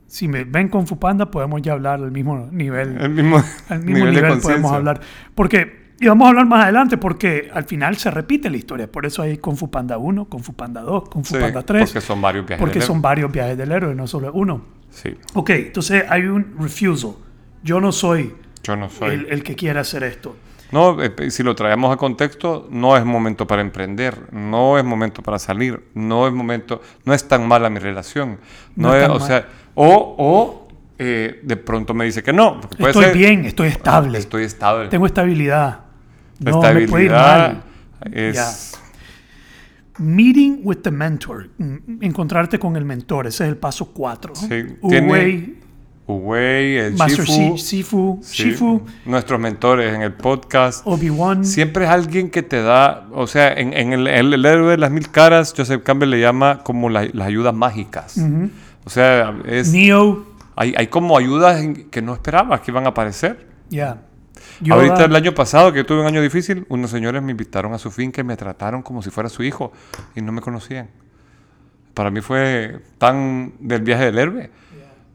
Si me ven Kung Fu Panda, podemos ya hablar al mismo nivel. El mismo, al mismo nivel, de podemos hablar. Porque, y vamos a hablar más adelante, porque al final se repite la historia. Por eso hay Kung Fu Panda 1, Kung Fu Panda 2, Kung Fu Sí, Panda 3. porque son varios viajes Porque del son héroe. varios viajes del héroe, no solo uno. Sí, Ok, entonces hay un refusal. Yo no soy, yo no soy. el, el que quiere hacer esto. No, eh, si lo traemos a contexto, no es momento para emprender, no es momento para salir, no es momento, no es tan mala mi relación. No, No es o mal. sea, o, o eh, de pronto me dice que no. puede Estoy ser, bien, estoy estable. Estoy estable. Tengo estabilidad. No me puede ir mal. es Ya. Meeting with the mentor. Mm, Encontrarte con el mentor. Ese es el paso 4. Sí, Uwei, Uwei, el Master Shifu, Shi- Shifu, sí, Shifu, nuestros mentores en el podcast. Obi-Wan. Siempre es alguien que te da, o sea, en, en el, el- el héroe de las mil caras, Joseph Campbell le llama como la- las ayudas mágicas. O sea, es, Neo. hay, hay como ayudas en- que no esperabas que iban a aparecer. Ya. Yoda. Ahorita el año pasado, que tuve un año difícil, unos señores me invitaron a su finca y me trataron como si fuera su hijo y no me conocían. Para mí fue tan del viaje del héroe,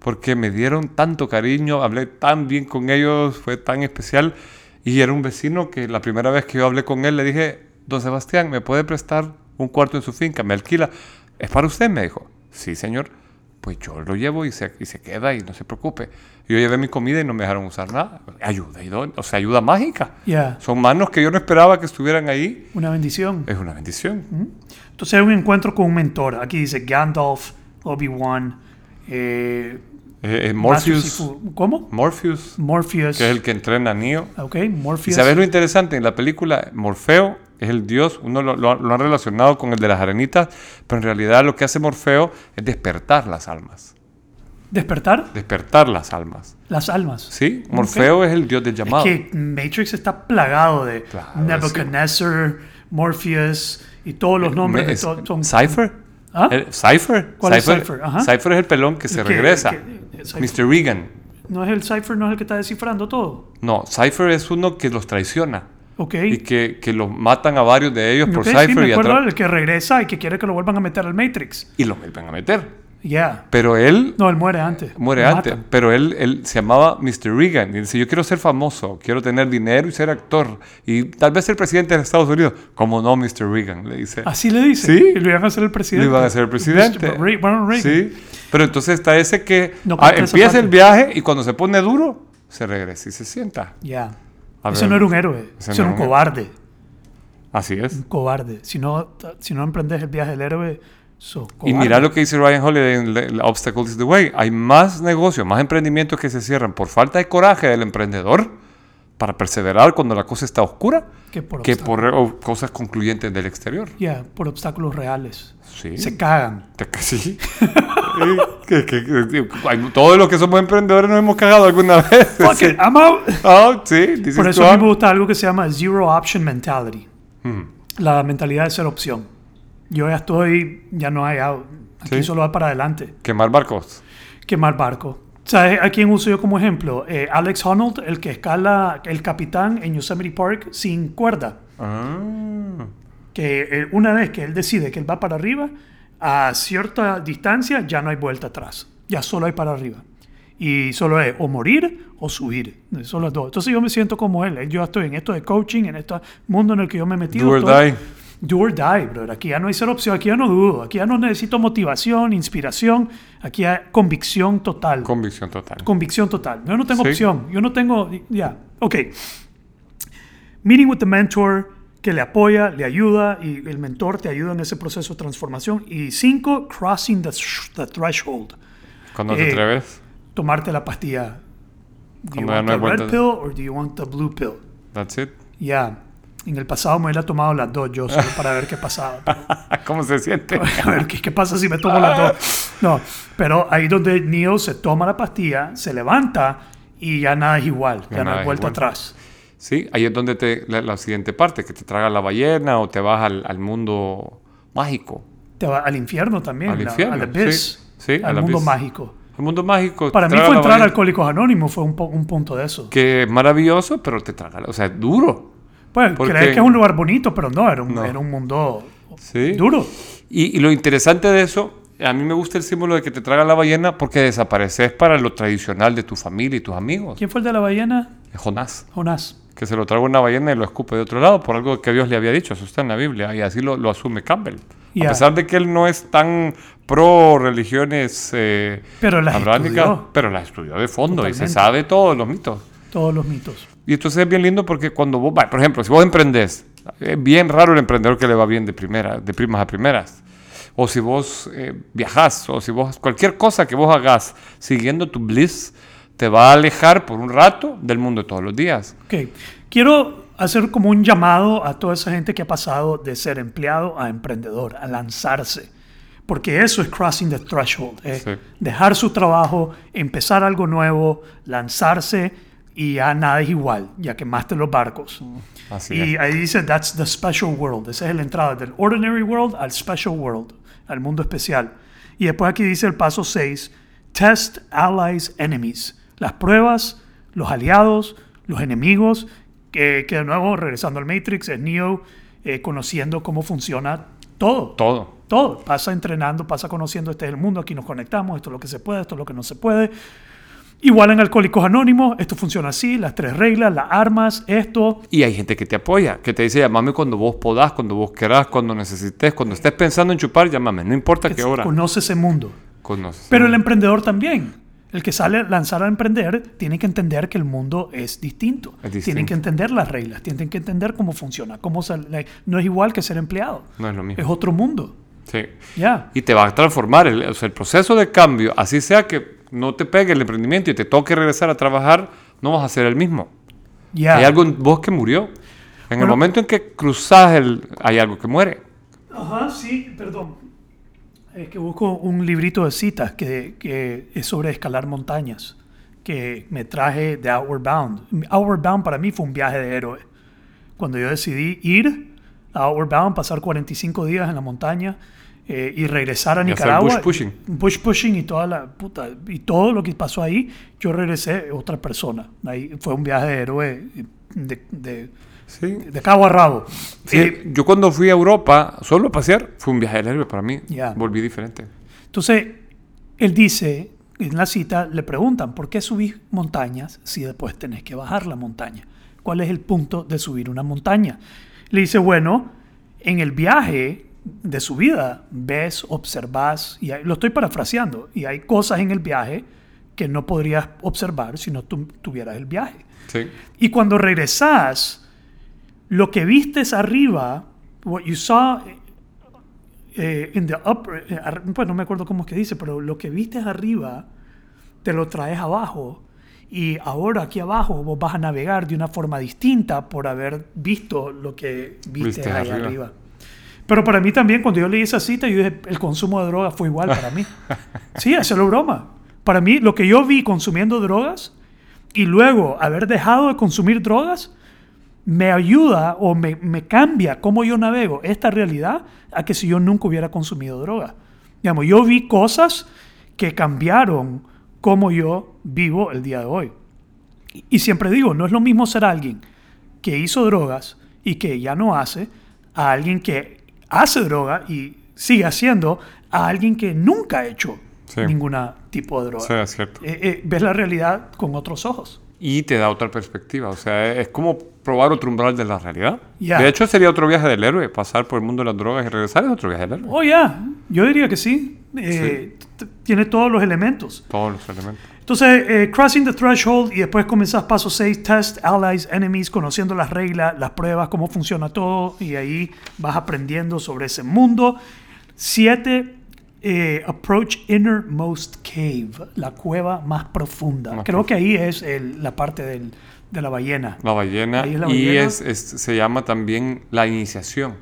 porque me dieron tanto cariño, hablé tan bien con ellos, fue tan especial. Y era un vecino que la primera vez que yo hablé con él le dije, don Sebastián, ¿me puede prestar un cuarto en su finca? ¿Me alquila? ¿Es para usted? Me dijo, sí, señor. Pues yo lo llevo y se, y se queda y no se preocupe. Yo llevé mi comida y no me dejaron usar nada. Ayuda, o sea, ayuda mágica. Ya. Son manos que yo no esperaba que estuvieran ahí. Una bendición. Es una bendición. Entonces hay un encuentro con un mentor. Aquí dice Gandalf, Obi-Wan, eh, Eh, eh, Morpheus. ¿Cómo? Morpheus, Morpheus. que es el que entrena a Neo. Ok, ¿Y Morpheus. sabes lo interesante? En la película, Morfeo es el dios, uno lo, lo- lo han relacionado con el de las arenitas, pero en realidad lo que hace Morfeo es despertar las almas. Despertar Despertar las almas. las almas. ¿Sí? Morfeo es el dios del llamado. Que Matrix está plagado de Claro, Nebuchadnezzar, Morpheus y todos los nombres de Es- to- son... ¿Cypher? ¿Ah? El- ¿Cypher? ¿Cuál es Cypher? Ajá. Cypher es el pelón que se Que- regresa. que- Cypher. Mr. Regan. ¿No es el Cypher, no es el que está descifrando todo? No, Cypher es uno que los traiciona. Ok. Y que, que los matan a varios de ellos por Ok, sí, Cypher me y, acuerdo atra- del que regresa y que quiere que lo vuelvan a meter al Matrix. y los vuelven a meter. Ya. Pero él No, él muere antes. muere antes. matan. Pero él, él se llamaba Mr. Reagan. Y dice, yo quiero ser famoso, quiero tener dinero y ser actor. Y tal vez ser presidente de Estados Unidos. Como no, Mr. Reagan, le dice. Así le dice. Sí. Y lo iban a hacer el presidente. Lo iban a ser el presidente. Mr. Re- Ronald Reagan. Sí. Pero entonces está ese que No ah, empieza el viaje y cuando se pone duro, se regresa y se sienta. Ya. Ese ver. no era un héroe. Ese no era un era un- cobarde. Así es. Un cobarde. Si no, si no emprendes el viaje del héroe, sos Y mira lo que dice Ryan Holiday en The- The Obstacle is the Way. Hay más negocios, más emprendimientos que se cierran por falta de coraje del emprendedor para perseverar cuando la cosa está oscura Que por que por o, cosas concluyentes del exterior. Ya, por obstáculos reales. Sí. Se cagan. Sí. Que- que- todos los que somos emprendedores nos hemos cagado alguna vez. Fuck Sí. it, I'm out. Ah, sí, Por eso a ah. mí me gusta algo que se llama Zero Option Mentality. Mm. La mentalidad de ser opción. Yo ya estoy, ya no hay out. Aquí Sí. solo va para adelante. Quemar barcos. Quemar barco. ¿Sabes a quién uso yo como ejemplo? Eh, Alex Honnold, el que escala el capitán en Yosemite Park sin cuerda. Ah. Que eh, una vez que él decide que él va para arriba, a cierta distancia ya no hay vuelta atrás. Ya solo hay para arriba. Y solo es o morir o subir. Son las dos. Entonces yo me siento como él. Yo estoy en esto de coaching, en este mundo en el que yo me he metido. Do or todo- die. Do or die, brother. Aquí ya no hay ser opción, aquí ya no dudo, aquí ya no necesito motivación, inspiración, aquí hay convicción total. Convicción total. convicción total. Yo no tengo Sí. opción, yo no tengo, ya, ok. Meeting with the mentor que le apoya, le ayuda y el mentor te ayuda en ese proceso de transformación. Y cinco, crossing the, the threshold. Cuando te Eh, atreves, Tomarte la pastilla. Do you Cuando want no the red pill or do you want the blue pill? that's it. Ya. En el pasado me hubiera tomado las dos yo solo para ver qué pasaba. pero- ¿Cómo se siente? a ver ¿qué, qué pasa si me tomo las dos. No, pero ahí donde Neo se toma la pastilla, se levanta y ya nada es igual, ya, Ya no hay vuelta atrás. Sí, ahí es donde te, la, la siguiente parte, que te traga la ballena o te vas al, al mundo mágico. Te va al infierno también, Al la- infierno, al abyss, sí, sí, al al mundo abyss. mágico. El mundo mágico. Para mí fue entrar a Alcohólicos Anónimos, fue un, un punto de eso. Que es maravilloso, pero te traga, o sea, es duro. Pues, porque- crees que es un lugar bonito, pero no, era un, No. era un mundo Sí. duro. Y, y lo interesante de eso, a mí me gusta el símbolo de que te traga la ballena porque desapareces para lo tradicional de tu familia y tus amigos. ¿Quién fue el de la ballena? Jonás, Jonás. que se lo traga una ballena y lo escupe de otro lado por algo que Dios le había dicho. Eso está en la Biblia y así lo, lo asume Campbell. A pesar de que él no es tan pro religiones eh, Pero las estudió. pero las estudió de fondo y se sabe todos los mitos. Todos los mitos. Y entonces es bien lindo porque cuando vos, por ejemplo, si vos emprendés, es bien raro el emprendedor que le va bien de primera, de primas a primeras. O si vos eh, viajás, o si vos, cualquier cosa que vos hagas siguiendo tu bliss, te va a alejar por un rato del mundo de todos los días. Ok. Quiero hacer como un llamado a toda esa gente que ha pasado de ser empleado a emprendedor, a lanzarse. Porque eso es crossing the threshold. eh. Sí. Dejar su trabajo, empezar algo nuevo, lanzarse y ya nada es igual. Ya quemaste los barcos. Así y es. ahí dice, that's the special world. Esa es la entrada del ordinary world al special world, al mundo especial. Y después aquí dice el paso 6, test allies enemies. Las pruebas, los aliados, los enemigos, que, que de nuevo, regresando al Matrix, es Neo eh, conociendo cómo funciona todo. Todo. Todo. Pasa entrenando, pasa conociendo este es el mundo, aquí nos conectamos, esto es lo que se puede, esto es lo que no se puede. Igual en Alcohólicos Anónimos, esto funciona así, las tres reglas, las armas, esto, Y hay gente que te apoya, que te dice, llamame cuando vos podás, cuando vos querás, cuando necesites, cuando estés pensando en chupar, llámame, no importa qué hora. conoce ese mundo. Conoces. Pero el emprendedor también. El que sale a lanzar a emprender tiene que entender que el mundo es distinto. Es distinto. Tienen que entender las reglas, tienen que entender cómo funciona. Cómo no es igual que ser empleado. No es lo mismo. Es otro mundo. Sí. Ya. y te va a transformar. El, o sea, el proceso de cambio, así sea que no te pegue el emprendimiento y te toque regresar a trabajar, no vas a ser el mismo. Ya. Hay algo en vos que murió. En el Bueno. momento en que cruzas el, hay algo que muere. Ajá, sí, perdón. Es que busco un librito de citas que, que es sobre escalar montañas, que me traje de Outward Bound. Outward Bound para mí fue un viaje de héroe. Cuando yo decidí ir a Outward Bound, pasar 45 días en la montaña eh, y regresar a Nicaragua. bush pushing. Bush pushing y toda la puta, y todo lo que pasó ahí, yo regresé otra persona. Ahí fue un viaje de héroe de, de, Sí. de cabo a rabo. Sí, Eh, yo cuando fui a Europa solo a pasear, fue un viaje del héroe para mí. Ya. Volví diferente. Entonces, él dice, en la cita le preguntan, ¿por qué subís montañas si después tenés que bajar la montaña? ¿Cuál es el punto de subir una montaña? Le dice, bueno, en el viaje de subida ves, observas, y hay- lo estoy parafraseando, y hay cosas en el viaje que no podrías observar si no tu- tuvieras el viaje. Sí. Y cuando regresas, lo que vistes arriba, what you saw eh, in the upper, eh, pues no me acuerdo cómo es que dice, pero lo que vistes arriba, te lo traes abajo. Y ahora aquí abajo vos vas a navegar de una forma distinta por haber visto lo que viste Viste ahí arriba. arriba. Pero para mí también, cuando yo leí esa cita, yo dije, el consumo de drogas fue igual para mí. Sí, hacerlo broma. Para mí, lo que yo vi consumiendo drogas y luego haber dejado de consumir drogas, me ayuda o me, me cambia cómo yo navego esta realidad a que si yo nunca hubiera consumido droga. Digamos, yo vi cosas que cambiaron cómo yo vivo el día de hoy. Y- Y siempre digo, no es lo mismo ser alguien que hizo drogas y que ya no hace, a alguien que hace droga y sigue haciendo, a alguien que nunca ha hecho Sí. ningún tipo de droga. Sí, es cierto. Eh, eh, ves la realidad con otros ojos. Y te da otra perspectiva. O sea, es como probar otro umbral de la realidad. De hecho, sería otro viaje del héroe. Pasar por el mundo de las drogas y regresar es otro viaje del héroe. Oh, ya, yo diría que sí. Eh, Tiene todos los elementos. Todos los elementos. Entonces, eh, Crossing the Threshold y después comenzás paso 6, Test, Allies, Enemies, conociendo las reglas, las pruebas, cómo funciona todo y ahí vas aprendiendo sobre ese mundo. 7, Approach Innermost Cave, la cueva más profunda. Más Creo que ahí es el- la parte del- de la ballena. La ballena. Ahí es la y ballena. es, es- se llama también la iniciación.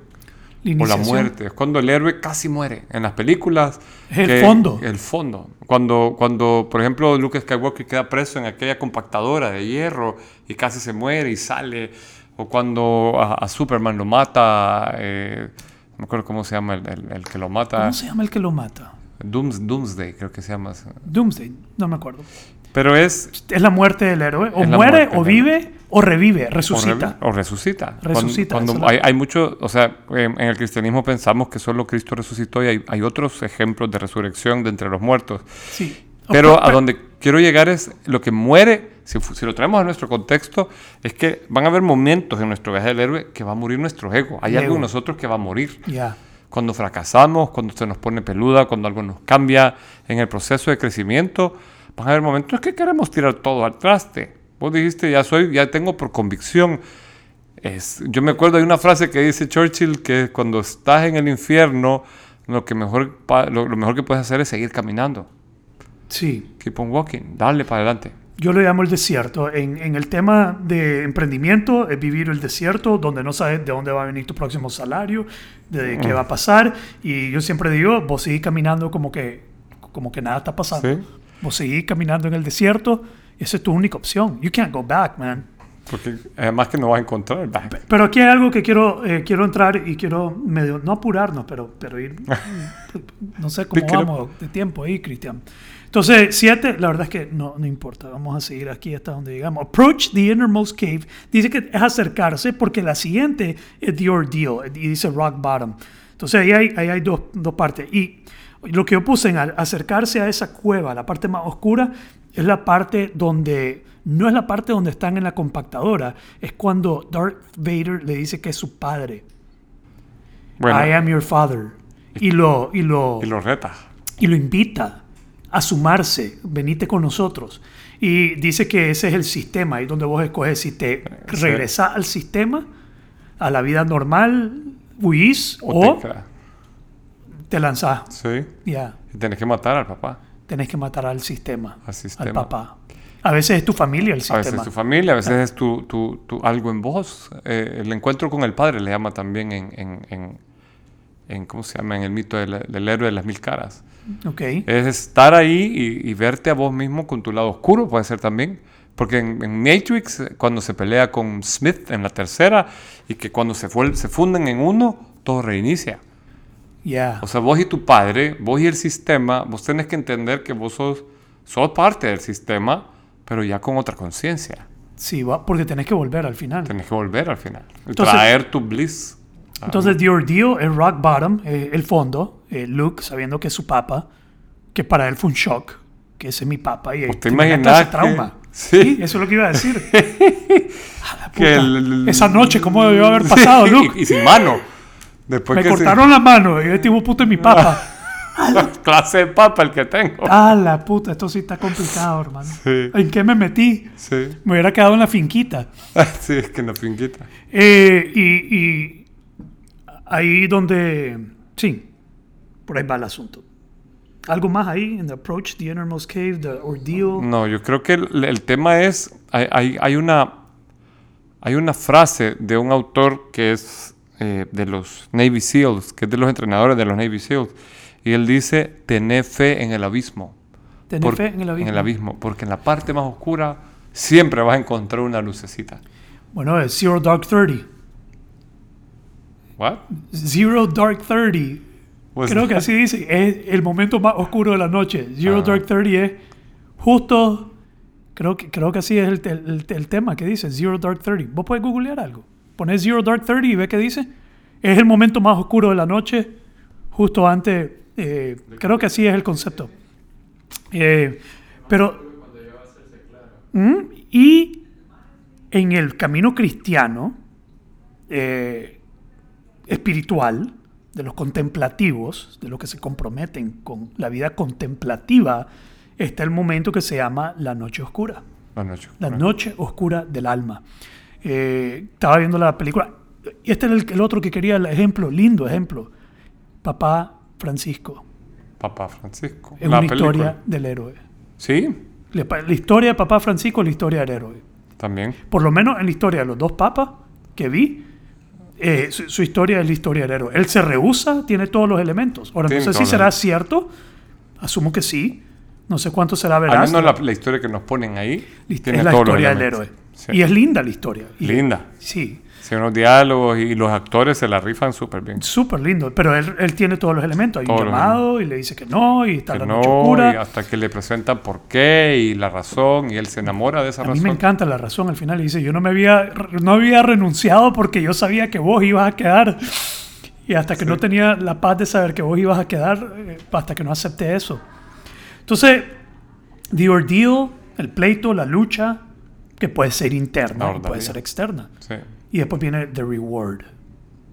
O la muerte. Es cuando el héroe casi muere. En las películas. Es el fondo. El fondo. Cuando, cuando, por ejemplo, Luke Skywalker queda preso en aquella compactadora de hierro y casi se muere y sale. O cuando a, a Superman lo mata. eh, no me acuerdo cómo se llama el, el- el que lo mata. ¿Cómo se llama el que lo mata? Dooms- Doomsday, creo que se llama. Doomsday, no me acuerdo. Pero es. Es la muerte del héroe. O muere, muerte o vive, o revive, O, resucita. revi- o resucita. Resucita, Cuando, cuando hay, hay mucho, o sea, en, en el cristianismo pensamos que solo Cristo resucitó y hay, hay otros ejemplos de resurrección de entre los muertos. Sí. Pero Pe- a donde quiero llegar es lo que muere, si, si lo traemos a nuestro contexto, es que van a haber momentos en nuestro viaje del héroe que va a morir nuestro ego. Hay El algo en ego. nosotros que va a morir. Ya. Cuando fracasamos, cuando se nos pone peluda, cuando algo nos cambia en el proceso de crecimiento, van a haber momentos que queremos tirar todo al traste. Vos dijiste, ya soy, ya tengo por convicción. Es, yo me acuerdo de una frase que dice Churchill que cuando estás en el infierno, lo, que mejor, lo, lo mejor que puedes hacer es seguir caminando. Sí. Keep on walking, darle para adelante. Yo lo llamo el desierto. En, en el tema de emprendimiento, es vivir el desierto, donde no sabes de dónde va a venir tu próximo salario, de qué va a pasar. Y yo siempre digo, vos seguís caminando como que, como que nada está pasando. Sí. Vos seguís caminando en el desierto. Esa es tu única opción. You can't go back, man. Porque además que no vas a encontrar. ¿verdad? Pero aquí hay algo que quiero, eh, quiero entrar y quiero medio, no apurarnos, pero, pero ir, no sé cómo vamos de tiempo ahí, Cristian. Entonces, siete, la verdad es que no, no importa, vamos a seguir aquí hasta donde llegamos. Approach the innermost cave, dice que es acercarse porque la siguiente es the ordeal, y dice rock bottom. Entonces ahí hay, ahí hay dos, dos partes. Y lo que yo puse en acercarse a esa cueva, la parte más oscura, es la parte donde, no es la parte donde están en la compactadora, es cuando Darth Vader le dice que es su padre. Bueno, I am your father. Y lo, y lo, y lo reta. y lo invita a sumarse, venite con nosotros. Y dice que ese es el sistema, ahí donde vos escoges si te Sí. regresás al sistema, a la vida normal, huís, O o te lanzás. Sí. Ya, Y tenés que matar al papá. tenés que matar al sistema, Al sistema. al papá. A veces es tu familia el A sistema. veces es tu familia, a veces es tu, tu- tu- algo en vos. Eh, el encuentro con el padre le llama también en, en, en- en- ¿cómo se llama? En el mito del, del héroe de las mil caras. Ok. Es estar ahí y, y verte a vos mismo con tu lado oscuro, puede ser también, Porque en, en Matrix, cuando se pelea con Smith en la tercera, y que cuando se, fue- se funden en uno, todo reinicia. Yeah. O sea, vos y tu padre, vos y el sistema, vos tenés que entender que vos sos, sos parte del sistema, pero ya con otra conciencia. Sí, porque tenés que volver al final. Tenés que volver al final. Entonces- traer tu bliss. Entonces, The Ordeal, el rock bottom, eh, el fondo, eh, Luke sabiendo que es su papá, que para él fue un shock, que ese es mi papá. Y ¿Usted imaginaba ese que- trauma. Sí. eso es lo que iba a decir. A la Que puta. el- Esa noche, ¿cómo debió haber pasado, Sí, Luke? y, y sin mano. Después Me que se- cortaron la mano y este tipo puto es mi papá. clase de papa el que tengo. Ah, la puta, esto sí está complicado, hermano. Sí. ¿En qué me metí? Sí. Me hubiera quedado en la finquita. sí, es que en la finquita. Eh, y, y ahí donde, sí, por ahí va el asunto. ¿Algo más ahí en The Approach, The Innermost Cave, The Ordeal? No, yo creo que el, el tema es, hay, hay- hay una, hay una frase de un autor que es eh, de los Navy SEALs, que es de los entrenadores de los Navy SEALs, y él dice, tener fe en el abismo. ¿Tenés Por- fe en el abismo? En el abismo, porque en la parte más oscura siempre vas a encontrar una lucecita. Bueno, es Zero Dark Thirty. ¿What? Zero Dark Thirty. Pues- Creo que así dice. Es el momento más oscuro de la noche. Zero Ah. Dark Thirty es justo. Creo que, creo que así es el, el- el tema que dice. Zero Dark Thirty. Vos puedes googlear algo. Pones Zero Dark Thirty y ves qué dice. Es el momento más oscuro de la noche. Justo antes. eh, creo que así es el concepto. Eh, pero. Mm, Y en el camino cristiano. eh, espiritual, de los contemplativos, de los que se comprometen con la vida contemplativa, está el momento que se llama la noche oscura, La noche. la noche oscura del alma. Eh, estaba viendo la película, y este era el, el otro que quería, el ejemplo, lindo ejemplo, Papá Francisco, Papá Francisco. es la una película. historia del héroe. Sí, La, la historia de Papá Francisco es la historia del héroe. también. Por lo menos en la historia de los dos papas que vi, eh, su, su historia es la historia del héroe. Él se rehúsa, tiene todos los elementos. Ahora, no sé si será los- cierto. Asumo que sí. No sé cuánto será Al veraz. menos la, la historia que nos ponen ahí es la todos los historia del elementos. héroe. Sí. Y es linda la historia. Y- Linda. Sí, Sí, unos diálogos y los actores se la rifan súper bien. súper lindo. Pero él, él tiene todos los elementos. Hay Todos un llamado y le dice que no, y está Que la no, noche y oscura. hasta que le presentan por qué y la razón, y él se enamora de esa A mí razón. me encanta la razón al final. Y dice, yo no me había, no había renunciado porque yo sabía que vos ibas a quedar. Y hasta que no tenía la paz de saber que vos ibas a quedar, eh, hasta que no acepté eso. Entonces, the ordeal, el pleito, la lucha, que puede ser interna, La y puede ser externa. Sí. Y después viene the reward,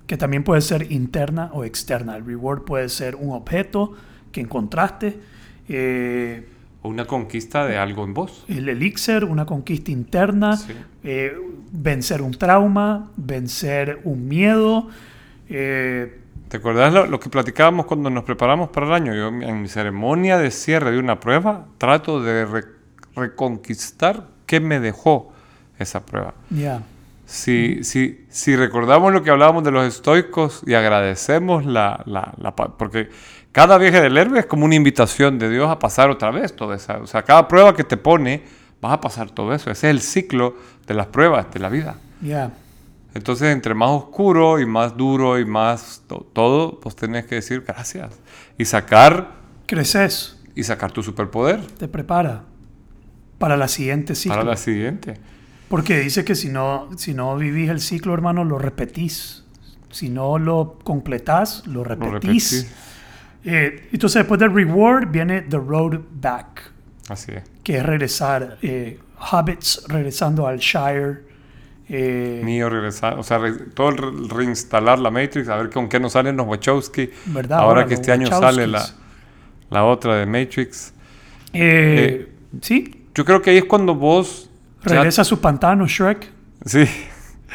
que también puede ser interna o externa. El reward puede ser un objeto que encontraste, eh, Una conquista de algo en vos. el elixir, una conquista interna, Sí. eh, vencer un trauma, vencer un miedo. eh, ¿Te acordás lo, lo que platicábamos cuando nos preparamos para el año? Yo en mi ceremonia de cierre de una prueba trato de re- reconquistar qué me dejó esa prueba. ya, Si, si, si recordamos lo que hablábamos de los estoicos y agradecemos la, la, la porque cada viaje del héroe es como una invitación de Dios a pasar otra vez todo eso. O sea, cada prueba que te pone, vas a pasar todo eso. Ese es el ciclo de las pruebas de la vida. ya. Entonces, entre más oscuro y más duro y más to- todo, pues tenés que decir gracias. Y sacar, Creces, y sacar tu superpoder te prepara para la siguiente ciclo. para la siguiente. Porque dice que si no, si no vivís el ciclo, hermano, lo repetís. Si no lo completás, lo repetís. Eh, entonces, después del reward viene the road back, Así es. que es regresar. eh, hobbits regresando al Shire. eh, Mío regresar, o sea, re- todo el re- reinstalar la Matrix, a ver con qué nos salen los Wachowski. ¿Verdad? Ahora Ahora que este año sale la, la otra de Matrix. eh, sí, Yo creo que ahí es cuando vos. ya- regresa a su pantano, Shrek. sí,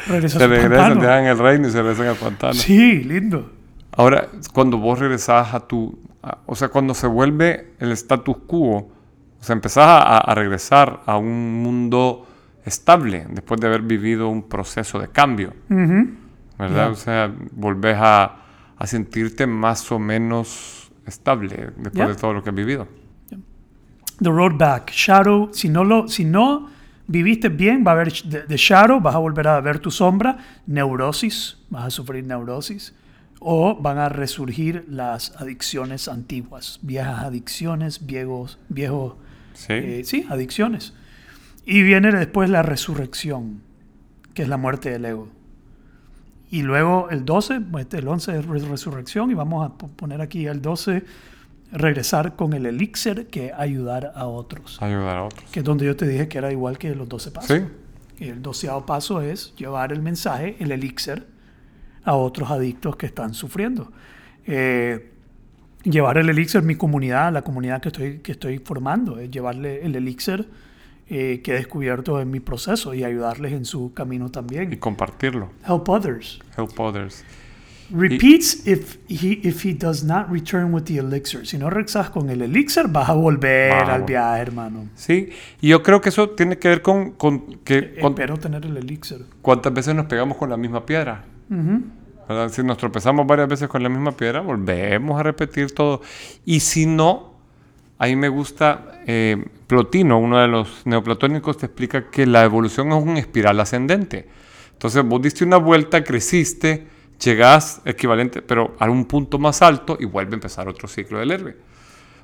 Regresa a su regresan, pantano. dejan el reino y se regresan al pantano. Sí, lindo. Ahora, cuando vos regresás a tu. a- o sea, cuando se vuelve el status quo, o sea, empezás a, a regresar a un mundo estable después de haber vivido un proceso de cambio. ¿verdad? O sea, volvés a, a sentirte más o menos estable después de todo lo que has vivido. The Road Back. Shadow, si no, lo, si no viviste bien, va a haber de, de shadow, vas a volver a ver tu sombra, neurosis, vas a sufrir neurosis, o van a resurgir las adicciones antiguas, viejas adicciones, viejos, viejos, Sí. eh, sí, adicciones. Y viene después la resurrección, que es la muerte del ego. Y luego el 12, pues, el 11 es res- resurrección, y vamos a po- poner aquí el 12, regresar con el elixir que ayudar a otros. Ayudar a otros. Que es donde yo te dije que era igual que los 12 pasos. Sí. Y el doceavo paso es llevar el mensaje, el elixir, a otros adictos que están sufriendo. Eh, llevar el elixir mi comunidad, la comunidad que estoy, que estoy formando, es llevarle el elixir eh, que he descubierto en mi proceso y ayudarles en su camino Y también. compartirlo. Help others. Help others. Repeats if he, if he does not return with the elixir. Si no regresas con el elixir, vas a volver al viaje, hermano. Sí. Y yo creo que eso tiene que ver con, con que cuan- Espero tener el elixir. cuántas veces nos pegamos con la misma piedra. ¿verdad? Si nos tropezamos varias veces con la misma piedra, volvemos a repetir todo. Y si no, a mí me gusta, eh, Plotino, uno de los neoplatónicos, te explica que la evolución es una espiral ascendente. Entonces vos diste una vuelta, creciste, llegás equivalente, pero a un punto más alto y vuelve a empezar otro ciclo del héroe.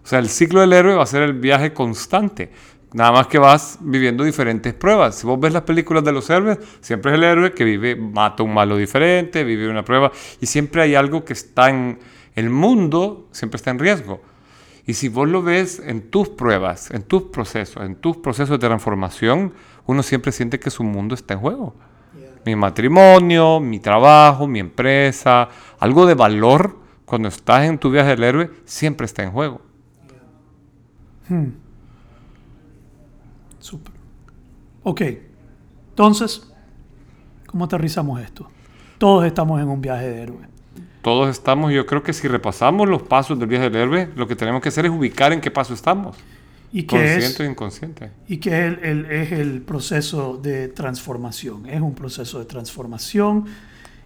O sea, el ciclo del héroe va a ser el viaje constante. Nada más que vas viviendo diferentes pruebas. Si vos ves las películas de los héroes, siempre es el héroe que vive, mata un malo diferente, vive una prueba. Y siempre hay algo que está en el mundo, siempre está en riesgo. Y si vos lo ves en tus pruebas, en tus procesos, en tus procesos de transformación, uno siempre siente que su mundo está en juego. Mi matrimonio, mi trabajo, mi empresa, algo de valor, cuando estás en tu viaje del héroe, siempre está en juego. Súper. Ok. Entonces, ¿cómo aterrizamos esto? Todos estamos en un viaje de héroe. Todos estamos, yo creo que si repasamos los pasos del viaje del héroe, lo que tenemos que hacer es ubicar en qué paso estamos. ¿Y qué es, Consciente o inconsciente. y qué es el, el- es el proceso de transformación? Es un proceso de transformación.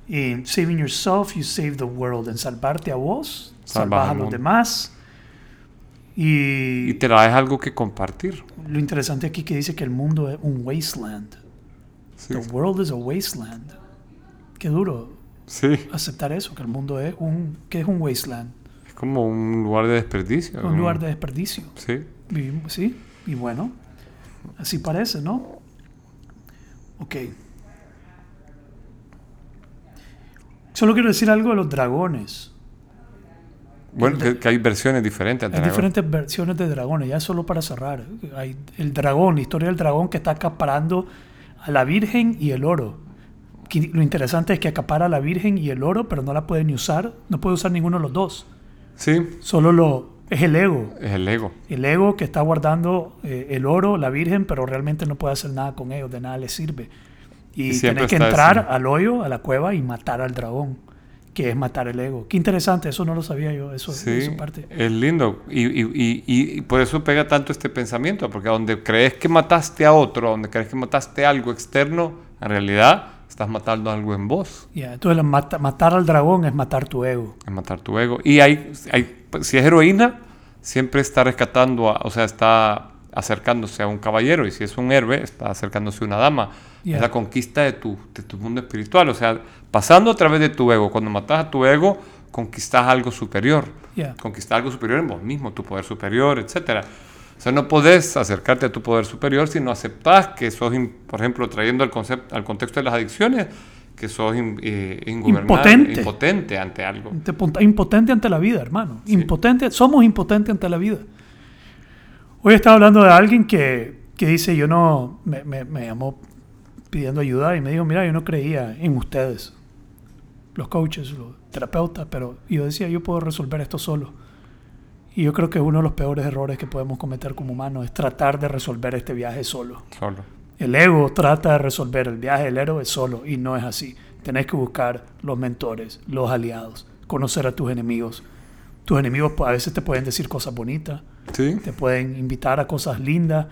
En saving yourself, you save the world. En salvarte a vos, Salvas salvas a los demás. Y, Y te traes algo que compartir. lo interesante aquí que dice que el mundo es un wasteland. Sí, The world is a wasteland. Qué duro sí. aceptar eso, que el mundo es un, que es un wasteland, es como un lugar de desperdicio. un lugar de desperdicio. Sí, Vivimos, sí, y bueno, así parece, ¿no? Ok. Solo quiero decir algo de los dragones. bueno, que, que hay versiones diferentes. Hay diferentes versiones de dragones, ya solo para cerrar. Hay el dragón, la historia del dragón que está acaparando a la Virgen y el oro. Lo interesante es que acapara a la Virgen y el oro, pero no la puede ni usar, no puede usar ninguno de los dos. Sí, Solo lo es el ego. es el ego. El ego que está guardando eh, el oro, la Virgen, pero realmente no puede hacer nada con ellos, de nada le sirve. Y, Y que entrar ese- al hoyo, a la cueva y matar al dragón, que es matar el ego. Qué interesante, eso no lo sabía yo, eso Sí, de su parte. es lindo. Y, y- y- por eso pega tanto este pensamiento, porque donde crees que mataste a otro, donde crees que mataste algo externo, en realidad estás matando algo en vos, Ya, entonces mata- matar al dragón es matar tu ego. es matar tu ego. Y hay, hay, si es heroína, siempre está rescatando, a- o sea, está acercándose a un caballero, y si es un héroe, está acercándose a una dama. Ya. Es la conquista de tu, de tu mundo espiritual, o sea, pasando a través de tu ego. Cuando matas a tu ego, conquistas algo superior. Ya. Conquistar algo superior en vos mismo, tu poder superior, etcétera. O sea, no podés acercarte a tu poder superior si no aceptás que sos, por ejemplo, trayendo al, concepto, al contexto de las adicciones, que sos in- eh, Impotente. impotente ante algo. Impotente ante la vida, hermano. Sí. Impotente, somos impotentes ante la vida. Hoy estaba hablando de alguien que, que dice, yo no, me, me- me llamó pidiendo ayuda y me dijo, mira, yo no creía en ustedes, los coaches, los terapeutas, pero yo decía, yo puedo resolver esto solo. Y yo creo que uno de los peores errores que podemos cometer como humanos es tratar de resolver este viaje solo. Solo. El ego trata de resolver el viaje del héroe solo y no es así. Tenés que buscar los mentores, los aliados, conocer a tus enemigos. Tus enemigos a veces te pueden decir cosas bonitas, Sí. te pueden invitar a cosas lindas.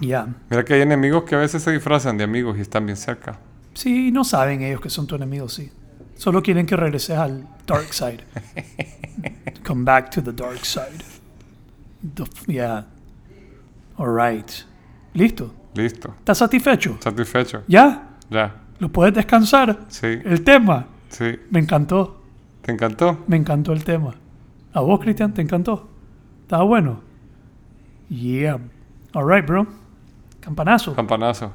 Ya. Mira que hay enemigos que a veces se disfrazan de amigos y están bien cerca. Sí, no saben ellos que son tus enemigos, sí. Solo quieren que regreses al dark side. Come back to the dark side. The- yeah. All right. Listo. Listo. ¿Estás satisfecho? Satisfecho. ¿Ya? Ya. ¿Lo puedes descansar? Sí. El tema. Sí. Me encantó. ¿Te encantó? Me encantó el tema. ¿A vos, Cristian, te encantó? ¿Estaba bueno? Yeah. All right, bro. Campanazo. Campanazo.